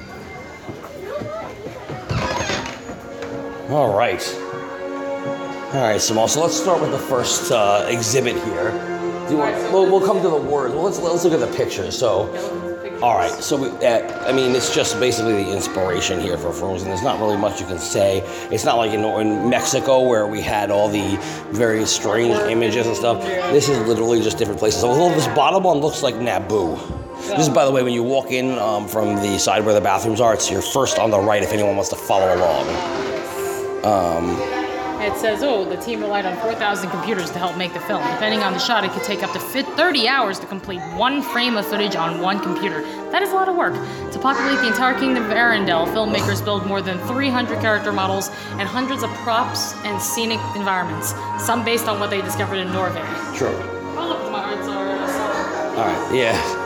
All right. All right, Simone. So let's start with the first uh, exhibit here. Do you want, we'll, we'll come to the words. Well, let's let's look at the pictures. So, all right. So we, uh, I mean, it's just basically the inspiration here for Frozen. There's not really much you can say. It's not like in, in Mexico where we had all the very strange images and stuff. This is literally just different places. Although this bottom one looks like Naboo. This is, by the way, when you walk in um, from the side where the bathrooms are. It's your first on the right if anyone wants to follow along. Um, It says, oh, the team relied on 4,000 computers to help make the film. Depending on the shot, it could take up to 30 hours to complete one frame of footage on one computer. That is a lot of work. To populate the entire kingdom of Arendelle, filmmakers built more than 300 character models and hundreds of props and scenic environments, some based on what they discovered in Norway. True. Oh, look, my arts are uh, All right, yeah.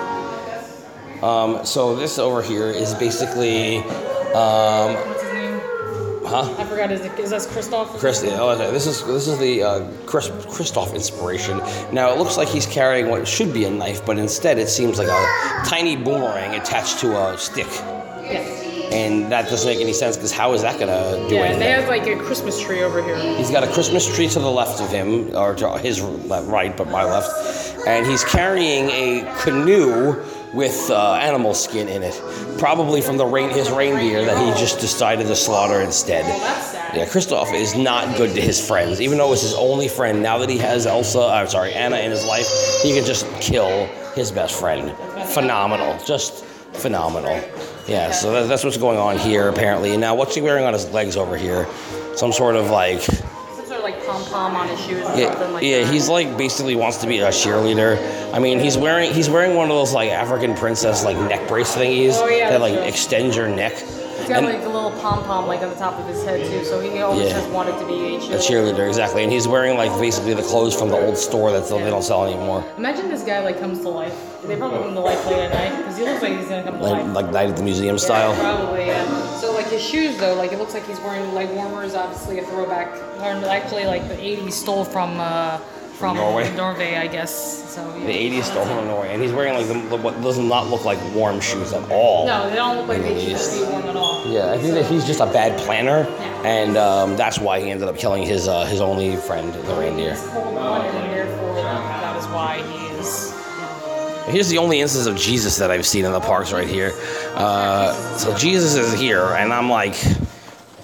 Um, so this over here is basically, um, What's his name? Huh? I forgot. Is, it, is that Kristoff? Chris, oh. This is this is the uh, Chris Kristoff inspiration. Now it looks like he's carrying what should be a knife, but instead it seems like a tiny boomerang attached to a stick, Yes. and that doesn't make any sense because how is that gonna do Yeah, anything? they have like a Christmas tree over here. He's got a Christmas tree to the left of him, or to his right, but my left, and he's carrying a canoe with uh, animal skin in it, probably from the rain his reindeer that he just decided to slaughter instead. Yeah, Kristoff is not good to his friends, even though it's his only friend. Now that he has Elsa, I'm sorry, Anna in his life, he can just kill his best friend. Phenomenal, just phenomenal. Yeah, so that, that's what's going on here apparently. And now, what's he wearing on his legs over here? Some sort of like Some sort of like pom pom on his shoes or yeah, like yeah, that. he's like basically wants to be a cheerleader. I mean, he's wearing he's wearing one of those like African princess like neck brace thingies Oh, yeah, that like true. extends your neck. He's got like a little pom pom like on the top of his head too, so he always Yeah. just wanted to be a A cheerleader. cheerleader, exactly, and he's wearing like basically the clothes from the old store that they don't sell anymore, Imagine this guy like comes to life. They probably come to life late at night because he looks like he's gonna come to like, life. like Night at the Museum style. Probably, yeah. So like his shoes though, like it looks like he's wearing leg warmers, obviously a throwback, or actually like the '80s stole from uh, from Norway? [LAUGHS] Norway, I guess. So yeah. The '80s stole from Norway, and he's wearing like the, the, what does not look like warm shoes at all. No, they don't look like they should be warm at all. Yeah, I think that he's just a bad planner, and um, that's why he ended up killing his uh, his only friend, the reindeer. That is why he is. Here's the only instance of Jesus that I've seen in the parks right here. Uh, so Jesus is here, and I'm like,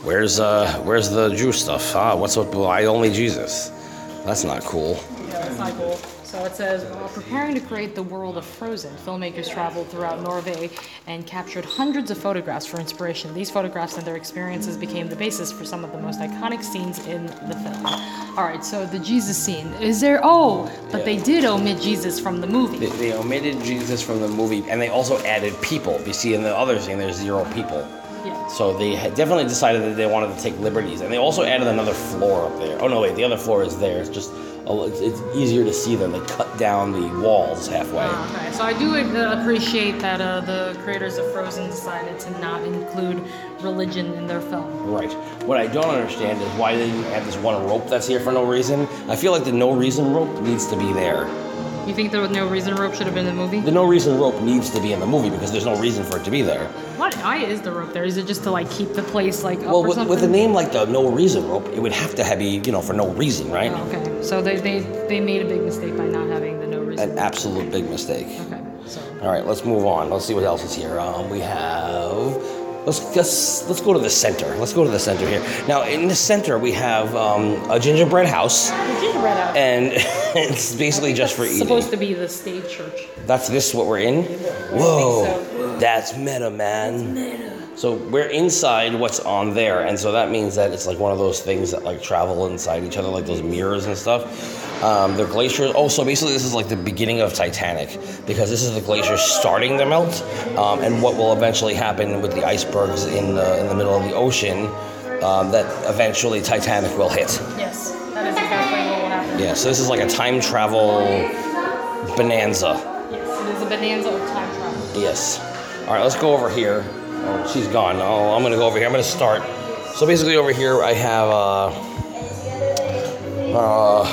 where's uh, where's the Jew stuff? Ah, what's up? Why only Jesus? That's not cool. Yeah, that's not cool. So it says, while preparing to create the world of Frozen, filmmakers traveled throughout Norway and captured hundreds of photographs for inspiration. These photographs and their experiences became the basis for some of the most iconic scenes in the film. All right, so the Jesus scene. Is there. Oh, but they did omit Jesus from the movie. They, they omitted Jesus from the movie, and they also added people. You see, in the other scene, there's zero people. So they definitely decided that they wanted to take liberties, and they also added another floor up there. Oh no, wait, the other floor is there. It's just oh, it's, it's easier to see them. They cut down the walls halfway. Okay, so I do uh, appreciate that uh, the creators of Frozen decided to not include religion in their film. Right. What I don't understand is why they didn't have this one rope that's here for no reason. I feel like the no reason rope needs to be there. You think there was no reason rope should have been in the movie? The no reason rope needs to be in the movie because there's no reason for it to be there. What? Why is the rope there? Is it just to like keep the place like up Well, or with, with a name like the no reason rope, it would have to have be, you know, for no reason, right? Oh, okay, so they, they they made a big mistake by not having the no reason. An absolute big mistake. Okay, so All right, let's move on. Let's see what else is here. Um, we have. Let's, let's let's go to the center. Let's go to the center here. Now, in the center, we have um, a gingerbread house, the gingerbread house. and [LAUGHS] it's basically just for eating. It's supposed to be the stave church. That's this what we're in. Whoa. That's meta, man. Meta. So we're inside what's on there, and so that means that it's like one of those things that like travel inside each other, like those mirrors and stuff. Um, the glaciers. Oh, so basically, this is like the beginning of Titanic because this is the glacier starting to melt, um, and what will eventually happen with the icebergs in the in the middle of the ocean. Um, that eventually Titanic will hit. Yes, that is exactly what will happen. Yeah, so this is like a time travel bonanza. Yes, it is a bonanza of time travel. Yes. All right, let's go over here. Oh, she's gone. Oh, I'm gonna go over here. I'm gonna start. So basically, over here I have uh, uh,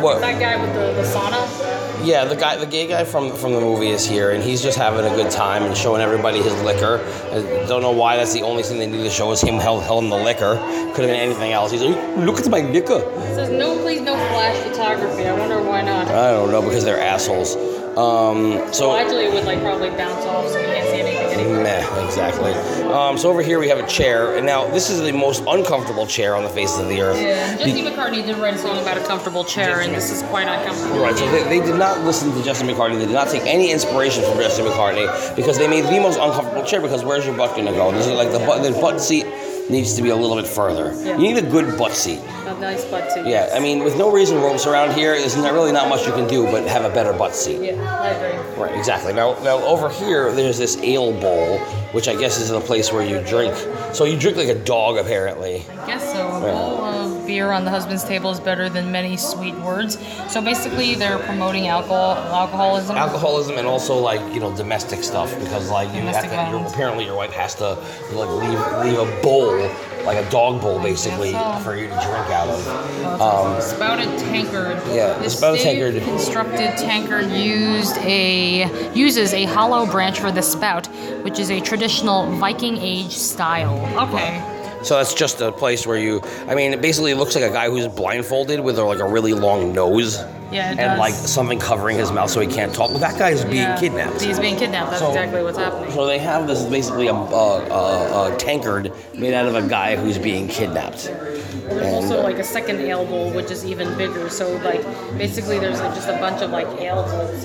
what? That guy with the, the sauna. Yeah, the guy, the gay guy from from the movie is here, and he's just having a good time and showing everybody his liquor. I don't know why that's the only thing they need to show is him held holding the liquor. Could have been anything else. He's like, look at my liquor. It says no, please, no flash photography. I wonder why not. I don't know because they're assholes. Um, so Well, actually, it would like probably bounce off, so you can't see anything anyway. Meh, exactly. Um, so over here we have a chair, and now this is the most uncomfortable chair on the face of the earth. Yeah, Be- Jesse McCartney did write a song about a comfortable chair, and this is quite uncomfortable. Right, so they, they did not listen to Justin McCartney. They did not take any inspiration from Justin McCartney because they made the most uncomfortable chair. Because where's your butt gonna go? This is like the butt. The butt seat needs to be a little bit further. Yeah. You need a good butt seat. A nice butt too. Yeah, I mean, with no reason ropes around here, there's not really not much you can do but have a better butt seat. Yeah, I agree. Right, exactly. Now, now over here, there's this ale bowl, which I guess is the place where you drink. So you drink like a dog, apparently. I guess so. A bowl of beer on the husband's table is better than many sweet words. So basically, they're promoting alcohol, alcoholism. alcoholism and also like you know domestic stuff because like you Domestic have to, apparently your wife has to like leave leave a bowl like a dog bowl basically so. for you to drink out of. Um, Spouted tankard. Yeah, the This spouted tankard. Constructed tankard used a uses a hollow branch for the spout, which is a traditional Viking age style. Okay. So that's just a place where you. I mean, it basically looks like a guy who's blindfolded with like a really long nose. Yeah, and does. like something covering his mouth so he can't talk. But that guy's being Yeah, kidnapped. He's being kidnapped. That's So- exactly what's happening. So they have this basically a, a, a, a tankard made out of a guy who's being kidnapped. There's And, also uh, like a second ale bowl, which is even bigger. So like basically, there's like just a bunch of like ale bowls.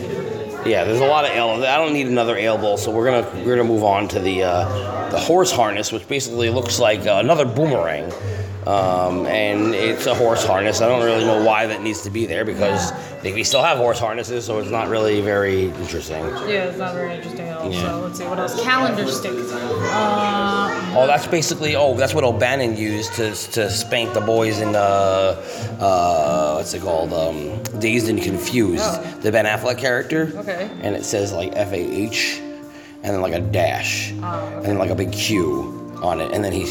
Yeah, there's a lot of ale. I don't need another ale bowl, so we're gonna we're gonna move on to the uh, the horse harness, which basically looks like uh, another boomerang, um, and it's a horse harness. I don't really know why that needs to be there because they, we still have horse harnesses, so it's not really very interesting. Yeah, it's not very interesting at all. Yeah. So let's see what else. Calendar stick. Uh, Oh, that's basically oh, that's what O'Bannion used to to spank the boys in uh, uh, what's it called? Um, Dazed and Confused, Oh. the Ben Affleck character. Okay. And it says like F A H, and then like a dash, Oh, and then like a big Q on it, and then he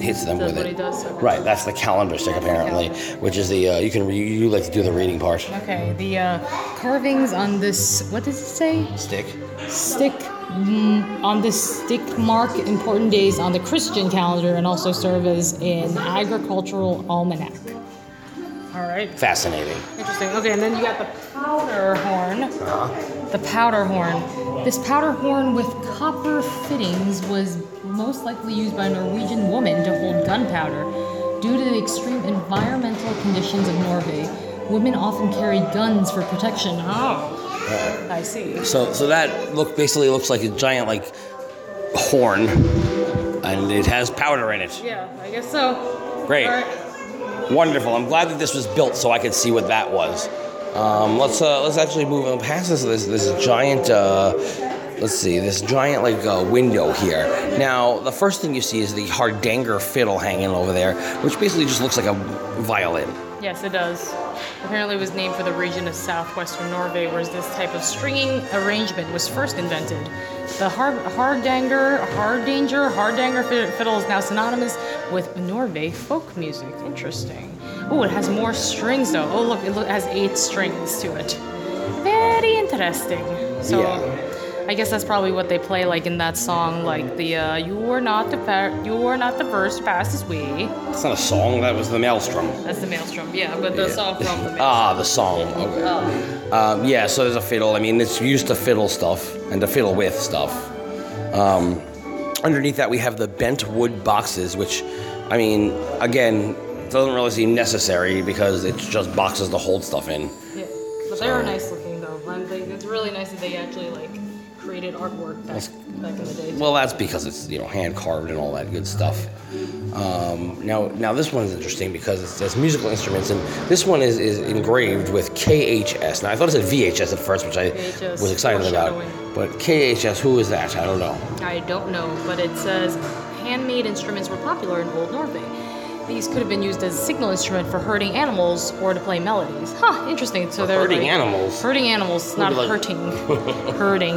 [LAUGHS] hits them Does with it. does, okay. Right, that's the calendar stick apparently, which is the uh, you can you, you like to do the reading part. okay, the uh, carvings on this. What does it say? Stick. Stick. mm, on this stick mark important days on the Christian calendar and also serve as an agricultural almanac. All right. Fascinating. Interesting. Okay, and then you got the powder horn. Huh. The powder horn. This powder horn with copper fittings was most likely used by a Norwegian woman to hold gunpowder. Due to the extreme environmental conditions of Norway, women often carried guns for protection. Oh, I see. So so that look basically looks like a giant like horn, and it has powder in it. Yeah, I guess so. Great. Right. Wonderful. I'm glad that this was built so I could see what that was. Um, let's uh, let's actually move on past this this this giant. Uh, let's see this giant like uh, window here. Now the first thing you see is the Hardanger fiddle hanging over there, which basically just looks like a violin. Yes, it does. Apparently, it was named for the region of southwestern Norway where this type of stringing arrangement was first invented. The hard, Hardanger, Hardanger, Hardanger fiddle is now synonymous with Norway folk music. Interesting. Oh, it has more strings though. Oh, look, it has eight strings to it. Very interesting. So, I guess that's probably what they play like in that song, like the uh, "You are not the fa- you are not the first fastest way." It's not a song. That was the Maelstrom. That's the maelstrom, yeah, but the song from the Maelstrom. Ah, the song. Okay. Oh. Um, yeah, so there's a fiddle. I mean, it's used to fiddle stuff and to fiddle with stuff. Um, underneath that, we have the bent wood boxes, which, I mean, again, doesn't really seem necessary because it's just boxes to hold stuff in. Yeah, but they are nice looking though. It's really nice that they actually like created artwork back, back in the day. Well, that's because it's you know hand carved and all that good stuff. Um, now, now this one's interesting because it says musical instruments, and this one is, is engraved with KHS. Now, I thought it said VHS at first, which I VHS, was excited about. But KHS, who is that? I don't know. I don't know, but it says handmade instruments were popular in Old Norway. These could have been used as a signal instrument for herding animals or to play melodies. Huh, interesting. So For they're herding like- animals? Herding animals, not Like- hurting. [LAUGHS] herding.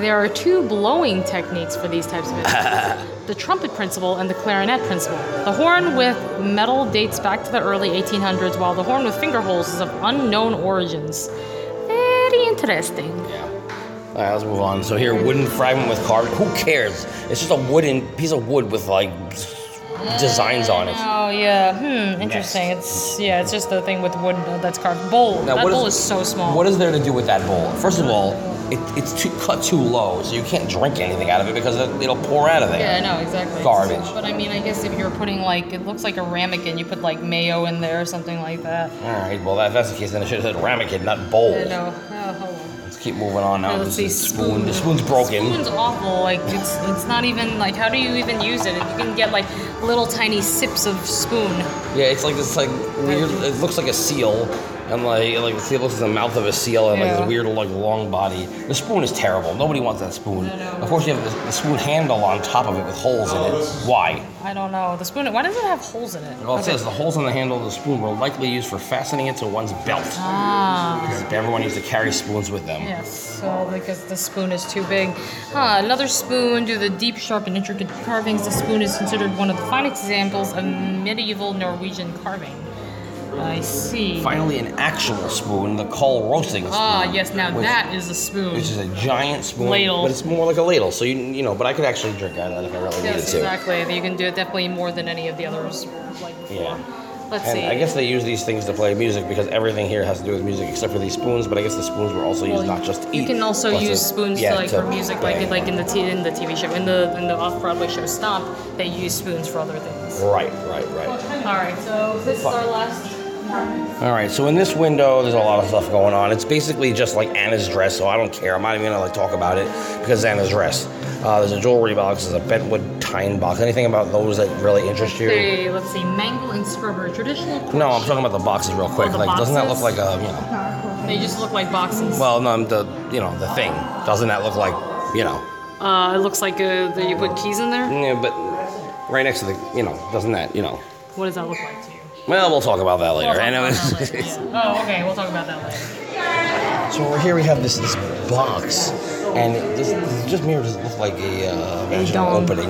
There are two blowing techniques for these types of instruments. [LAUGHS] the trumpet principle and the clarinet principle. The horn with metal dates back to the early 1800s, while the horn with finger holes is of unknown origins. Very interesting. Yeah. All right, let's move on. So here, wooden fragment with carving. Who cares? It's just a wooden piece of wood with like designs on it. Oh yeah, hmm, interesting. It's yeah, it's just the thing with wood that's carved. Bowl. Now, that what bowl is- is so small. What is there to do with that bowl? First of all, it, it's too, cut too low, so you can't drink anything out of it because it, it'll pour out of there. Yeah, I know exactly. Garbage. But I mean, I guess if you're putting like, it looks like a ramekin, you put like mayo in there or something like that. All right, well, if that's the case, then it should have said ramekin, not bowl. I know. Oh, hold on. Let's keep moving on now. Let's This is spoon. The spoon's broken. Spoon's awful. Like it's it's not even like how do you even use it? You can get like little tiny sips of spoon. Yeah, it's like this like weird. It looks like a seal, and like like the seal looks like the mouth of a seal, and like this weird like long body. The spoon is terrible. Nobody wants that spoon. Of course, you have the, the spoon handle on top of it with holes in it. Why? I don't know. The spoon. Why does it have holes in it? Well, it Okay. says the holes on the handle of the spoon were likely used for fastening it to one's belt. Ah. Because everyone used to carry spoons with them. Yes, so because the spoon is too big. Huh, another spoon due to the deep, sharp, and intricate carvings. The spoon is considered one of the fine examples of medieval Norwegian carving. I see. Finally, an actual spoon, the coal roasting spoon. Ah, yes, now which- that is a spoon. Which is a giant spoon, Ladle. but it's more like a ladle. So you you know, but I could actually drink out of that if I really needed Yes, to. exactly. You can do it definitely more than any of the others. Like before. Yeah. Let's and see. I guess they use these things to play music because everything here has to do with music except for these spoons. But I guess the spoons were also used not just to eat. You can also but to- use spoons yeah, to like for music, like bang. like in the t- in the TV show, in the in the off Broadway show Stomp, they use spoons for other things. Right, right, right. All right, so this is our last. All right, so in this window, there's a lot of stuff going on. It's basically just like Anna's dress, so I don't care. I'm not even gonna like talk about it because Anna's dress. Uh, there's a jewelry box, there's a Bentwood Tine box. Anything about those that really interest you? Okay, let's see. Mangle and scrubber, traditional. No, I'm talking about the boxes real quick. Oh, like, doesn't that look like a you know? They just look like boxes. Well, no, the you know the thing. Doesn't that look like you know? Uh, it looks like uh, that you put keys in there. Yeah, but right next to the you know, doesn't that you know? What does that look like to you? Well, we'll talk about that later. We'll talk I know about it's- that later. [LAUGHS] Oh, okay. We'll talk about that later. So over here we have this this box, and it just, it just mere does look like a uh, vaginal opening.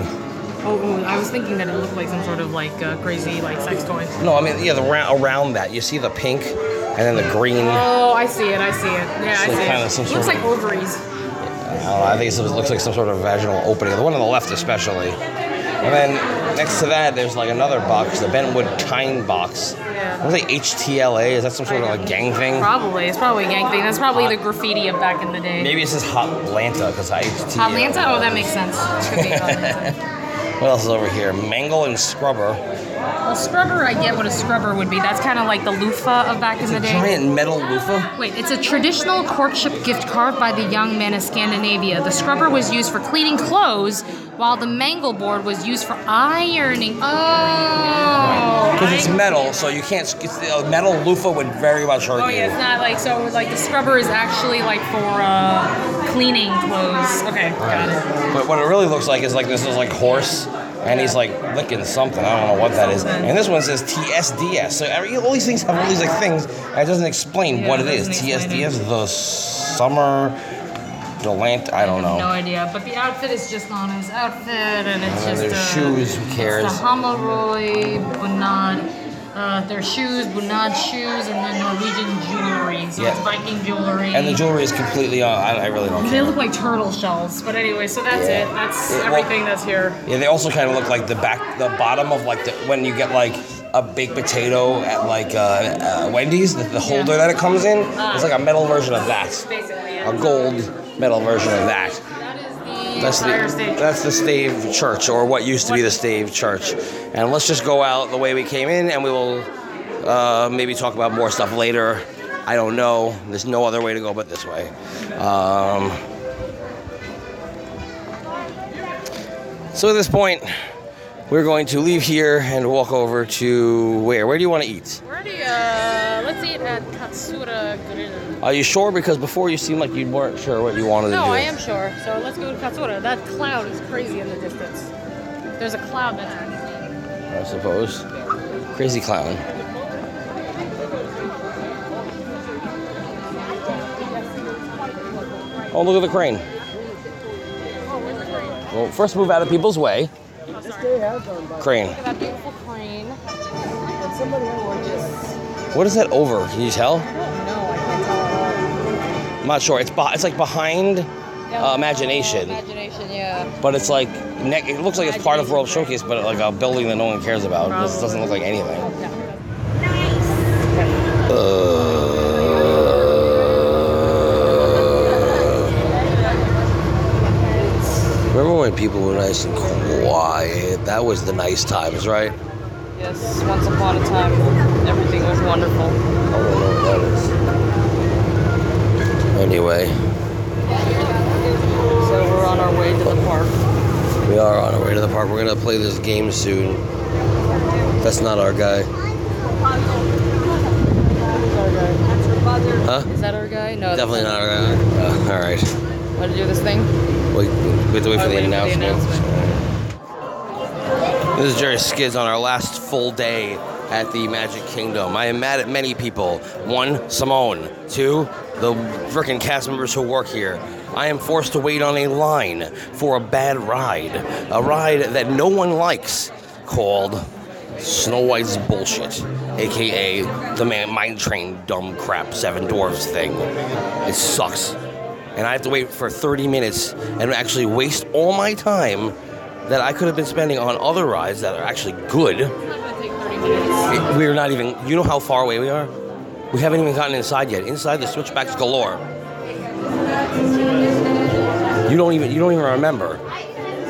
Oh, oh, I was thinking that it looked like some sort of like uh, crazy like sex toy. No, I mean yeah, the ra- around that you see the pink, and then the green. Oh, I see it. I see it. Yeah, I It's like see kinda it. some looks sort like of- ovaries. I, don't know, I think it looks like some sort of vaginal opening. The one on the left especially. And then next to that, there's like another box, the Bentwood Tine box. Yeah. What it, HTLA? Is that some sort of like gang thing? Probably. It's probably a gang thing. That's probably the graffiti of back in the day. Maybe it says Hot Atlanta because I HTLA. Atlanta? Oh, that makes sense. Could be Atlanta. [LAUGHS] What else is over here? Mangle and Scrubber. Well, scrubber, I get what a scrubber would be. That's kind of like the loofah of back in the day. Giant metal loofah. Wait, it's a traditional courtship gift carved by the young men of Scandinavia. The scrubber was used for cleaning clothes, while the mangle board was used for ironing. Oh, Because it's metal, so you can't. It's, a metal loofah would very much hurt Oh you. yeah, it's not like so. Like the scrubber is actually like for uh, cleaning clothes. Okay, got it. But what it really looks like is like this is like horse, and he's like licking something. I don't know what that is. And this one says TSDS. So every, all these things have all these like things, and it doesn't explain Yeah, what it it is. TSDS, the summer delant. I don't No know. No idea, but the outfit is just on his outfit, and it's just their uh, shoes, who cares? It's the Hamarøy Bunad. Uh, their shoes, Bunad shoes, and then Norwegian jewelry. So Yeah. it's Viking jewelry. And the jewelry is completely. Uh, I, I really don't They care. look like turtle shells, but anyway, so that's Yeah. it. That's Yeah, well- everything that's here. Yeah, they also kind of look like the back, the bottom of like the when you get like a baked potato at like uh, uh, Wendy's, the, the holder that it comes in. Ah. It's like a metal version of that. Basically, A gold metal version of that. That's the, that's the stave church, or what used to be the stave church. And let's just go out the way we came in, and we will uh, maybe talk about more stuff later. I don't know. There's no other way to go but this way. Um, so at this point, we're going to leave here and walk over to where? Where do you want to eat? We're already, uh, let's eat at Katsura Grill. Are you sure? Because before you seemed like you weren't sure what you wanted No, to do. No, I am sure. So let's go to Katsura. That cloud is crazy in the distance. There's a cloud that's I suppose. Crazy clown. Oh, look at the crane. Well, first move out of people's way. Crane. Look at that beautiful crane. And somebody gorgeous. What is that over? Can you tell? No, I can't tell at I'm not sure. It's beh it's like behind all. uh, imagination, Imagination, yeah. but it's like ne- it looks like it's part of World Showcase, but like a building that no one cares about. This doesn't look like anything. Remember when people were nice and quiet? That was the nice times, right? Yes, once upon a time, everything was wonderful. I don't know what that is. Anyway, So we're on our way to the park. we are on our way to the park. We're gonna play this game soon. That's not our guy. Huh? Is that our guy? No. Definitely not our guy. Uh, all right. Want to do this thing? We, we have to wait for Oh, the wait for the announcement. This is Jerry Skids on our last full day at the Magic Kingdom. I am mad at many people. One, Simone. Two, the frickin' cast members who work here. I am forced to wait on a line for a bad ride. A ride that no one likes called Snow White's Bullshit, aka the man Mine Train dumb crap Seven Dwarfs thing. It sucks. And I have to wait for 30 minutes and actually waste all my time that I could have been spending on other rides that are actually good. We're not even, you know how far away we are? We haven't even gotten inside yet. Inside the switchbacks galore. You don't even you don't even remember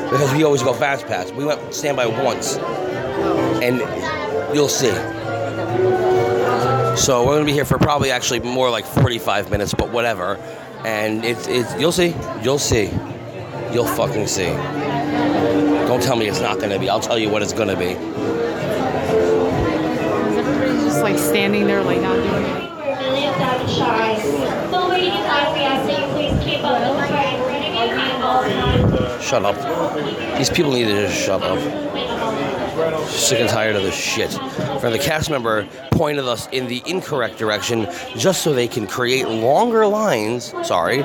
because we always go fast pass. We went standby once, and you'll see. So we're gonna be here for probably actually more like 45 minutes, but whatever. And it's it's you'll see, you'll see, you'll fucking see. Don't tell me it's not gonna be. I'll tell you what it's gonna be. Is everybody just like standing there, like not doing anything? Shut up. These people need to just shut up. Sick and tired of this shit. For the cast member pointed us in the incorrect direction just so they can create longer lines, sorry,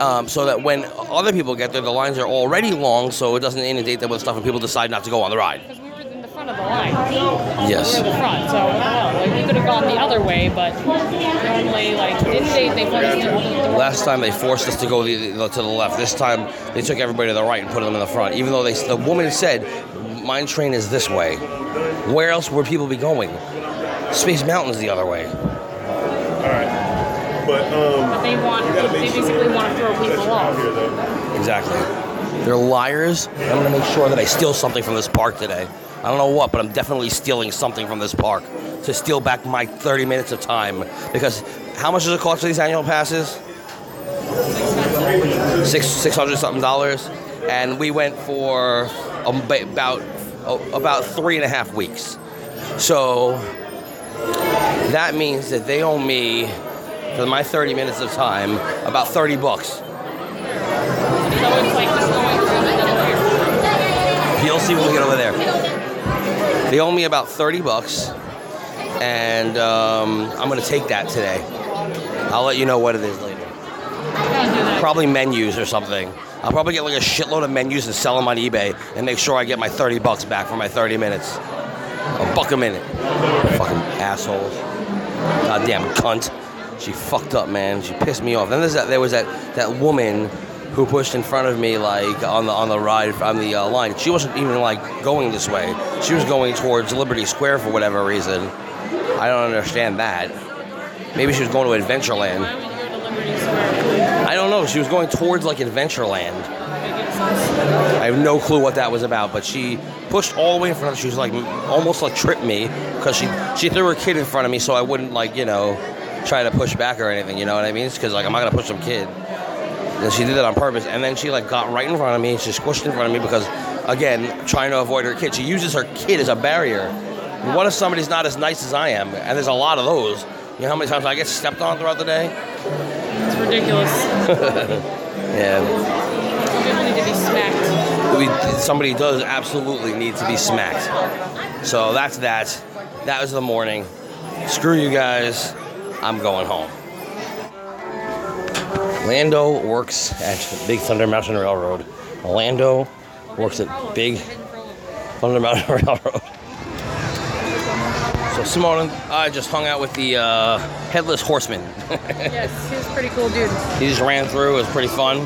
um, so that when other people get there, the lines are already long so it doesn't inundate them with stuff and people decide not to go on the ride. Because we were in the front of the line. Yes. We're the front, so I don't know. Like we could have gone the other way, but normally, like didn't they? They put us to the Last time they forced us to go the, the, to the left. This time they took everybody to the right and put them in the front. Even though they, the woman said, "Mine train is this way." Where else would people be going? Space Mountain's the other way. But um, But they want. They basically want to throw people off. Exactly. They're liars. I'm gonna make sure that I steal something from this park today. I don't know what, but I'm definitely stealing something from this park to steal back my 30 minutes of time. Because how much does it cost for these annual passes? Six six hundred something dollars, and we went for um, about about three and a half weeks. So that means that they owe me for my 30 minutes of time about 30 bucks. So it's like just going through the middle here. You'll see when we get over there. They owe me about 30 bucks, and um, I'm gonna take that today. I'll let you know what it is later. Probably menus or something. I'll probably get like a shitload of menus and sell them on eBay and make sure I get my 30 bucks back for my 30 minutes. A buck a minute. Fucking assholes. Goddamn cunt. She fucked up, man. She pissed me off. Then there's that, there was that, that woman who pushed in front of me like on the on the ride on the uh, line. She wasn't even like going this way. She was going towards Liberty Square for whatever reason. I don't understand that. Maybe she was going to Adventureland. I don't know. She was going towards like Adventureland. I have no clue what that was about, but she pushed all the way in front of. Me. She was like almost like tripped me because she she threw her kid in front of me, so I wouldn't like you know try to push back or anything. You know what I mean? It's because like I'm not gonna push some kid. And she did that on purpose, and then she like got right in front of me. She squished in front of me because again, trying to avoid her kid. She uses her kid as a barrier. What if somebody's not as nice as I am? And there's a lot of those. You know how many times I get stepped on throughout the day? It's ridiculous. [LAUGHS] yeah. People need to be smacked. We, somebody does absolutely need to be smacked. So that's that. That was the morning. Screw you guys. I'm going home. Lando works at Big Thunder Mountain Railroad. Lando works at Big Thunder Mountain [LAUGHS] Railroad. So Simone and I just hung out with the uh, headless horseman. [LAUGHS] yes, he was a pretty cool dude. He just ran through. It was pretty fun.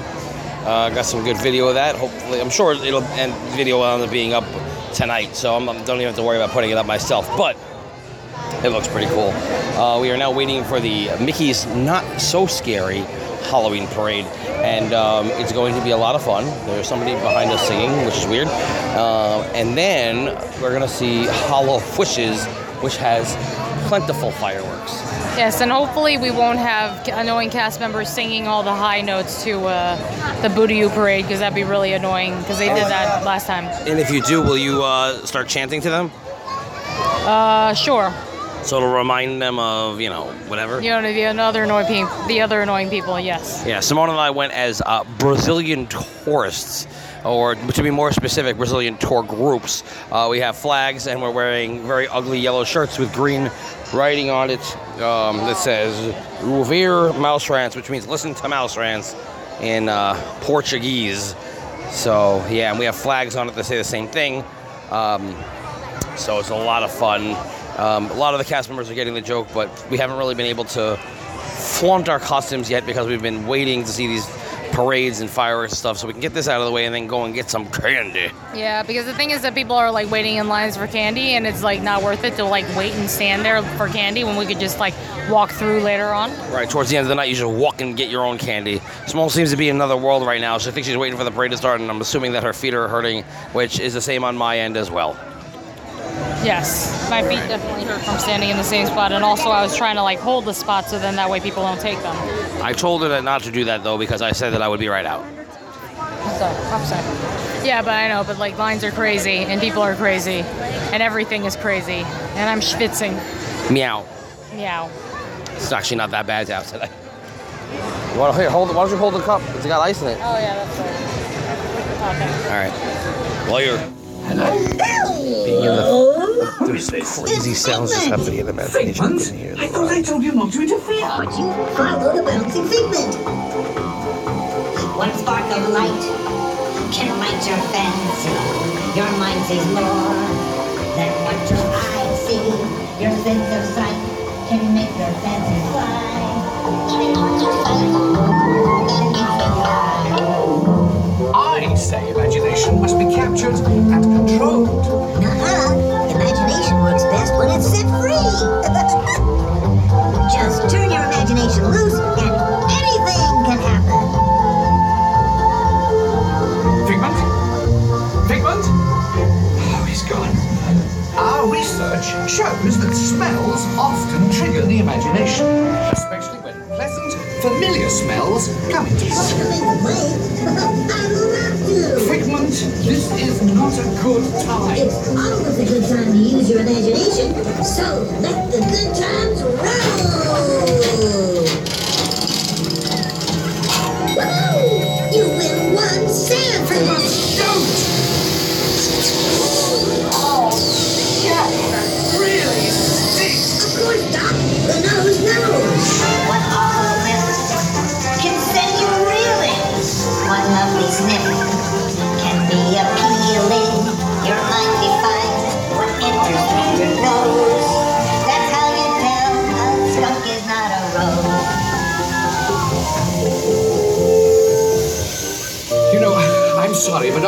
Uh, got some good video of that. Hopefully, I'm sure it'll end video will end up being up tonight. So I'm, I don't even have to worry about putting it up myself. But it looks pretty cool. Uh, we are now waiting for the Mickey's Not So Scary Halloween parade, and um, it's going to be a lot of fun. There's somebody behind us singing, which is weird. Uh, and then we're gonna see Hollow Wishes, which has plentiful fireworks. Yes, and hopefully we won't have annoying cast members singing all the high notes to uh, the Boo-to-You parade because that'd be really annoying because they did that last time. And if you do, will you uh, start chanting to them? Uh, sure. So it'll remind them of, you know, whatever. You know, the other annoying people, the other annoying people. Yes. Yeah, Simone and I went as uh, Brazilian tourists, or to be more specific, Brazilian tour groups. Uh, we have flags, and we're wearing very ugly yellow shirts with green writing on it um, that says "Ouvir Mouse Rants," which means "Listen to Mouse Rants" in uh, Portuguese. So yeah, and we have flags on it that say the same thing. Um, so it's a lot of fun. Um, a lot of the cast members are getting the joke, but we haven't really been able to flaunt our costumes yet because we've been waiting to see these parades and fireworks and stuff so we can get this out of the way and then go and get some candy. Yeah, because the thing is that people are like waiting in lines for candy, and it's like not worth it to like wait and stand there for candy when we could just like walk through later on. Right, towards the end of the night, you just walk and get your own candy. Small seems to be in another world right now, so I think she's waiting for the parade to start, and I'm assuming that her feet are hurting, which is the same on my end as well. Yes, my feet definitely hurt from standing in the same spot, and also I was trying to like hold the spot so then that way people don't take them. I told her that not to do that though because I said that I would be right out. So I'm sorry. Yeah, but I know, but like lines are crazy, and people are crazy, and everything is crazy, and I'm schwitzing. Meow. Meow. It's actually not that bad out today. You want to here, hold? Why don't you hold the cup? It's got ice in it. Oh yeah, that's right. Okay. All right. While you're being in the oh. there's crazy sounds just happening in the imagination. You can hear I thought I told you not to interfere. But you follow the bouncing figment. One spark of light can light your fancy. Your mind sees more than what your eyes see. Your sense of sight can make your fancy fly. Even on your sight, then you can fly. I say imagination must be captured and controlled. Uh-huh. Imagination works best when it's set free. [LAUGHS] Just turn your imagination loose and anything can happen. Figment? Figment? Oh, he's gone. Our research shows that smells often trigger the imagination, especially when pleasant, familiar smells come into [LAUGHS] Figment, this is not a good time. It's always a good time to use your imagination. So let the good times roll.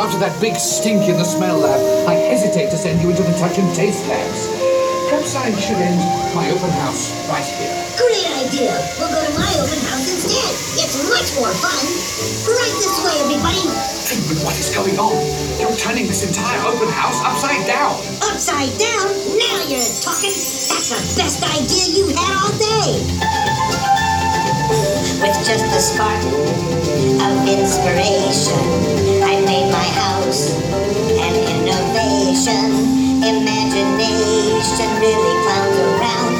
After that big stink in the smell lab, I hesitate to send you into the touch and taste labs. Perhaps I should end my open house right here. Great idea. We'll go to my open house instead. It's much more fun. Right this way, everybody. Figment, what is going on? You're turning this entire open house upside down. Upside down? Now you're talking. That's the best idea you've had all day with just a spark of inspiration. I made my house an innovation. Imagination really clowns around.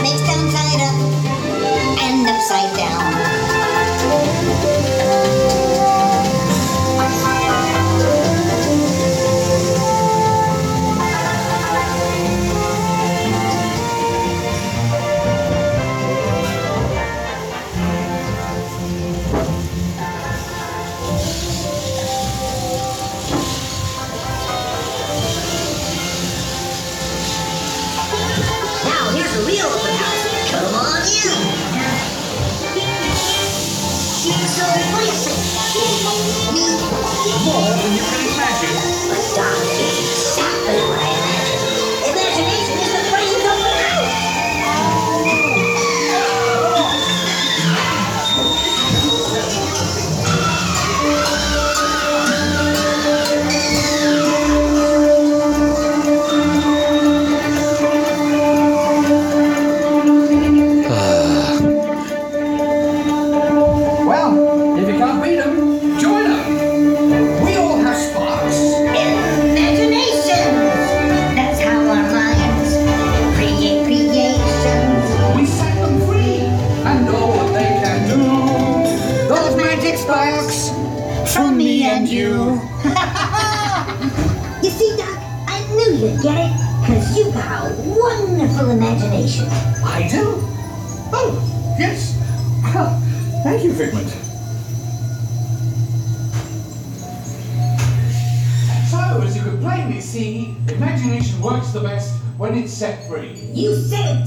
[LAUGHS] Makes down side up and upside down. When it's set free. You said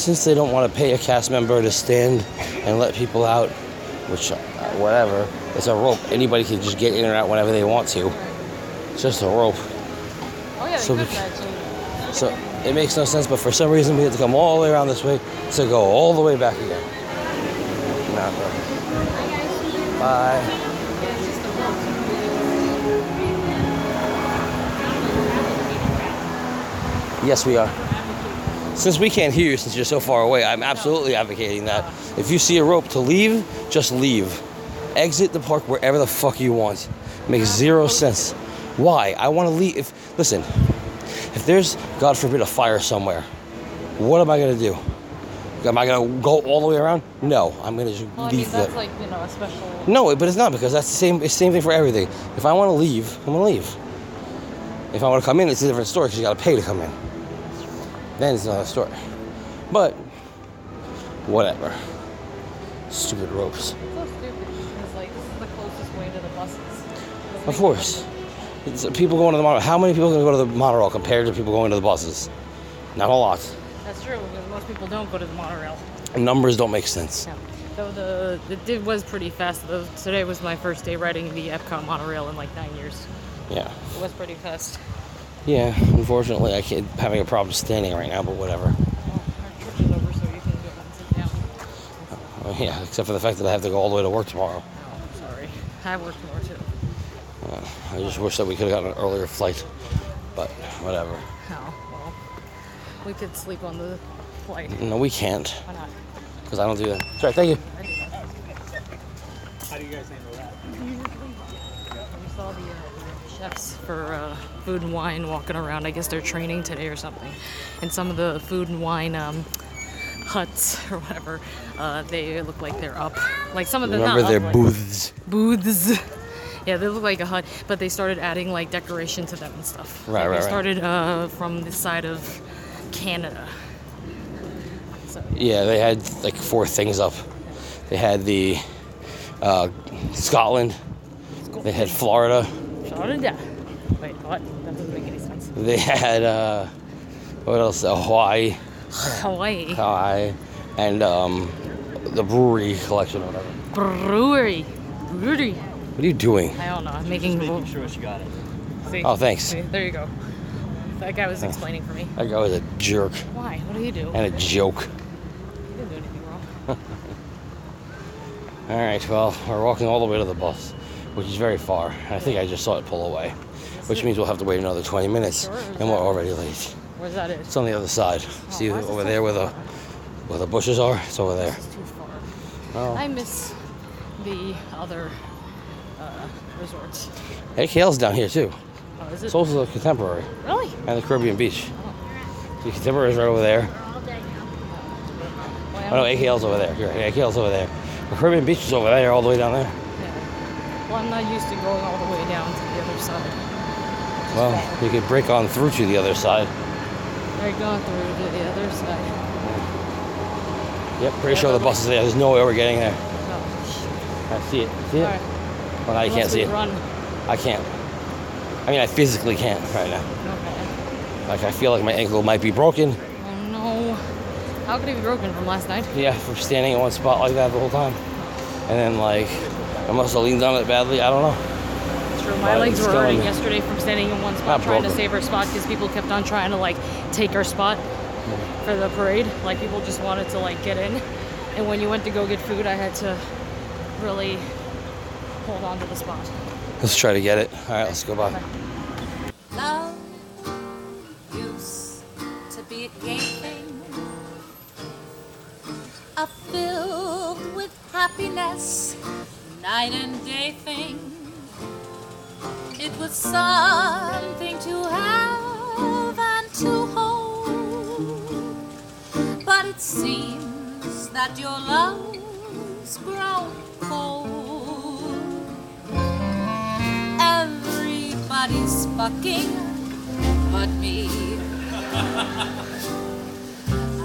since they don't want to pay a cast member to stand and let people out, which, uh, whatever, it's a rope. Anybody can just get in or out whenever they want to. It's just a rope. Oh yeah, So we- So it makes no sense, but for some reason we have to come all the way around this way to go all the way back again. Not good. Bye. Yes, we are. Since we can't hear you since you're so far away, I'm absolutely advocating that. If you see a rope to leave, just leave. Exit the park wherever the fuck you want. Makes zero sense. Why? I want to leave. If listen, if there's God forbid a fire somewhere, what am I gonna do? Am I gonna go all the way around? No, I'm gonna just Well, I mean, leave that's like you know a special. No, but it's not because that's the same. It's the same thing for everything. If I want to leave, I'm gonna leave. If I want to come in, it's a different story because you gotta pay to come in. Then it's another story. But whatever. Stupid ropes. So stupid because like this is the closest way to the buses. Of course. It's people going to the monorail. How many people are going to go to the monorail compared to people going to the buses? Not a lot. That's true because most people don't go to the monorail. Numbers don't make sense. Yeah. Though the it did was pretty fast. Though today was my first day riding the Epcot monorail in like nine years. Yeah. It was pretty fast. Yeah. Unfortunately, I can't having a problem standing right now, but whatever. Our over, so you can go and sit down. Uh, yeah, except for the fact that I have to go all the way to work tomorrow. Sorry, I have work tomorrow too. Uh, I just wish that we could have gotten an earlier flight, but whatever. Oh well, we could sleep on the flight. No, we can't. Why not? Because I don't do that. Sorry, thank you. How do you guys handle that? You just leave. We saw the uh, chefs for uh, food and wine walking around. I guess they're training today or something. And some of the food and wine um, huts or whatever, uh, they look like they're up. Like some of them. Remember not their up, like- booths. Booths. [LAUGHS] Yeah, they look like a hut, but they started adding like decoration to them and stuff. Right, Like, right, They right. started uh, from the side of Canada. So, Yeah, they had like four things up. They had the uh, Scotland. They had Florida. Florida. Wait, what? That doesn't make any sense. They had uh, what else? Uh, Hawaii. Hawaii. Hawaii, and um, the brewery collection or whatever. Brewery. Brewery. What are you doing? I don't know. I'm making. making sure she got it. See? Oh, thanks. See, there you go. That guy was explaining for me. That guy was a jerk Why? What do you do? and a joke. You didn't do anything wrong. [LAUGHS] All right, well, we're walking all the way to the bus, which is very far. I think I just saw it pull away, which means we'll have to wait another 20 minutes, and we're already late. Where's that? It's on the other side. See is it over there where the where the bushes are? It's over there. Too far. Oh. I miss the other uh, resorts. AKL's down here too. Oh, is it? It's also the Contemporary Really? and the Caribbean Beach. The Contemporary is right over there. Oh no, AKL's over there. You're right, AKL's over there. The Caribbean Beach is over there, all the way down there. Well, I'm not used to going all the way down to the other side. Well, you could break on through to the other side. I've gone through to the other side. Yep, pretty sure the bus is there. There's no way we're getting there. Oh, I see it. See it? Alright. Well, now you can't see it. Run. I can't. I mean, I physically can't right now. Okay. Like, I feel like my ankle might be broken. Oh no. How could it be broken from last night? Yeah, from standing in one spot like that the whole time. And then, like, I must have leaned on it badly. I don't know. It's true. My But legs were hurting yesterday from standing in one spot Not trying to save our spot because people kept on trying to like take our spot for the parade. Like people just wanted to like get in. And when you went to go get food, I had to really hold on to the spot. Let's try to get it. All right, let's go by. Love used to be a gay thing, a filled with happiness, night and day thing. It was something to have and to hold, but it seems that your love's grown cold. Everybody's fucking but me. [LAUGHS]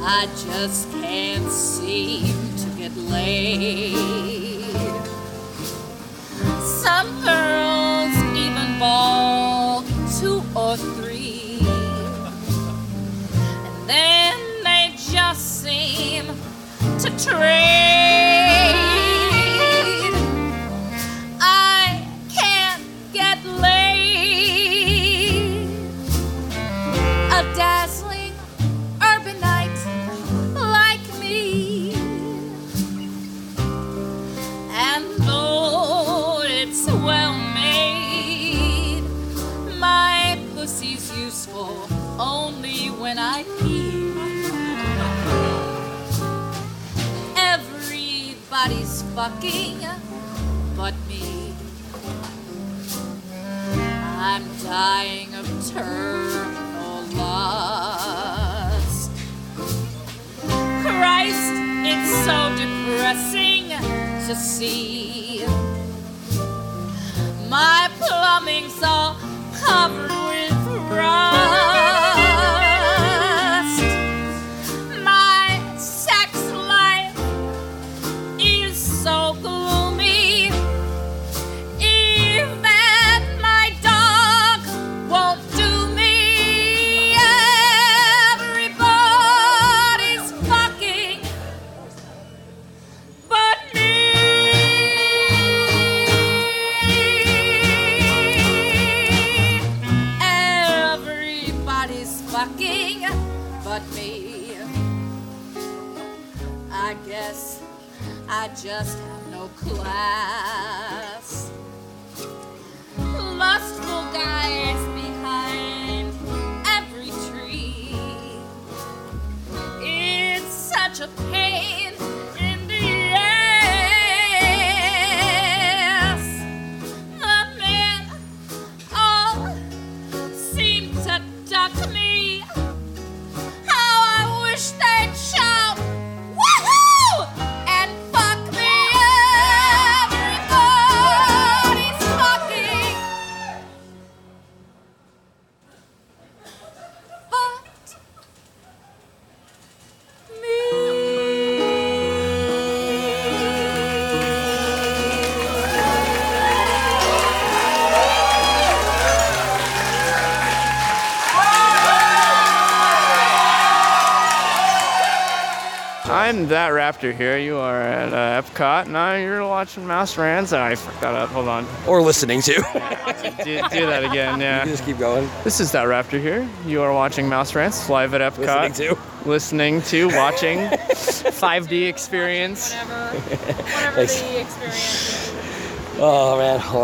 I just can't seem to get laid. Some girls even ball two or three. And then they just seem to trade. Everybody's but me. I'm dying of terminal lust. Christ, it's so depressing to see. My plumbing's all covered with rust. Just I'm that Raptor here. You are at uh, Epcot. Now you're watching Mouse Rants. And I fucked that up. Hold on. Or listening to. [LAUGHS] do, do that again. Yeah. just keep going. This is that Raptor here. You are watching Mouse Rants live at Epcot. Listening to. Listening to, watching. [LAUGHS] 5D experience. Thanks. Oh man, hold on.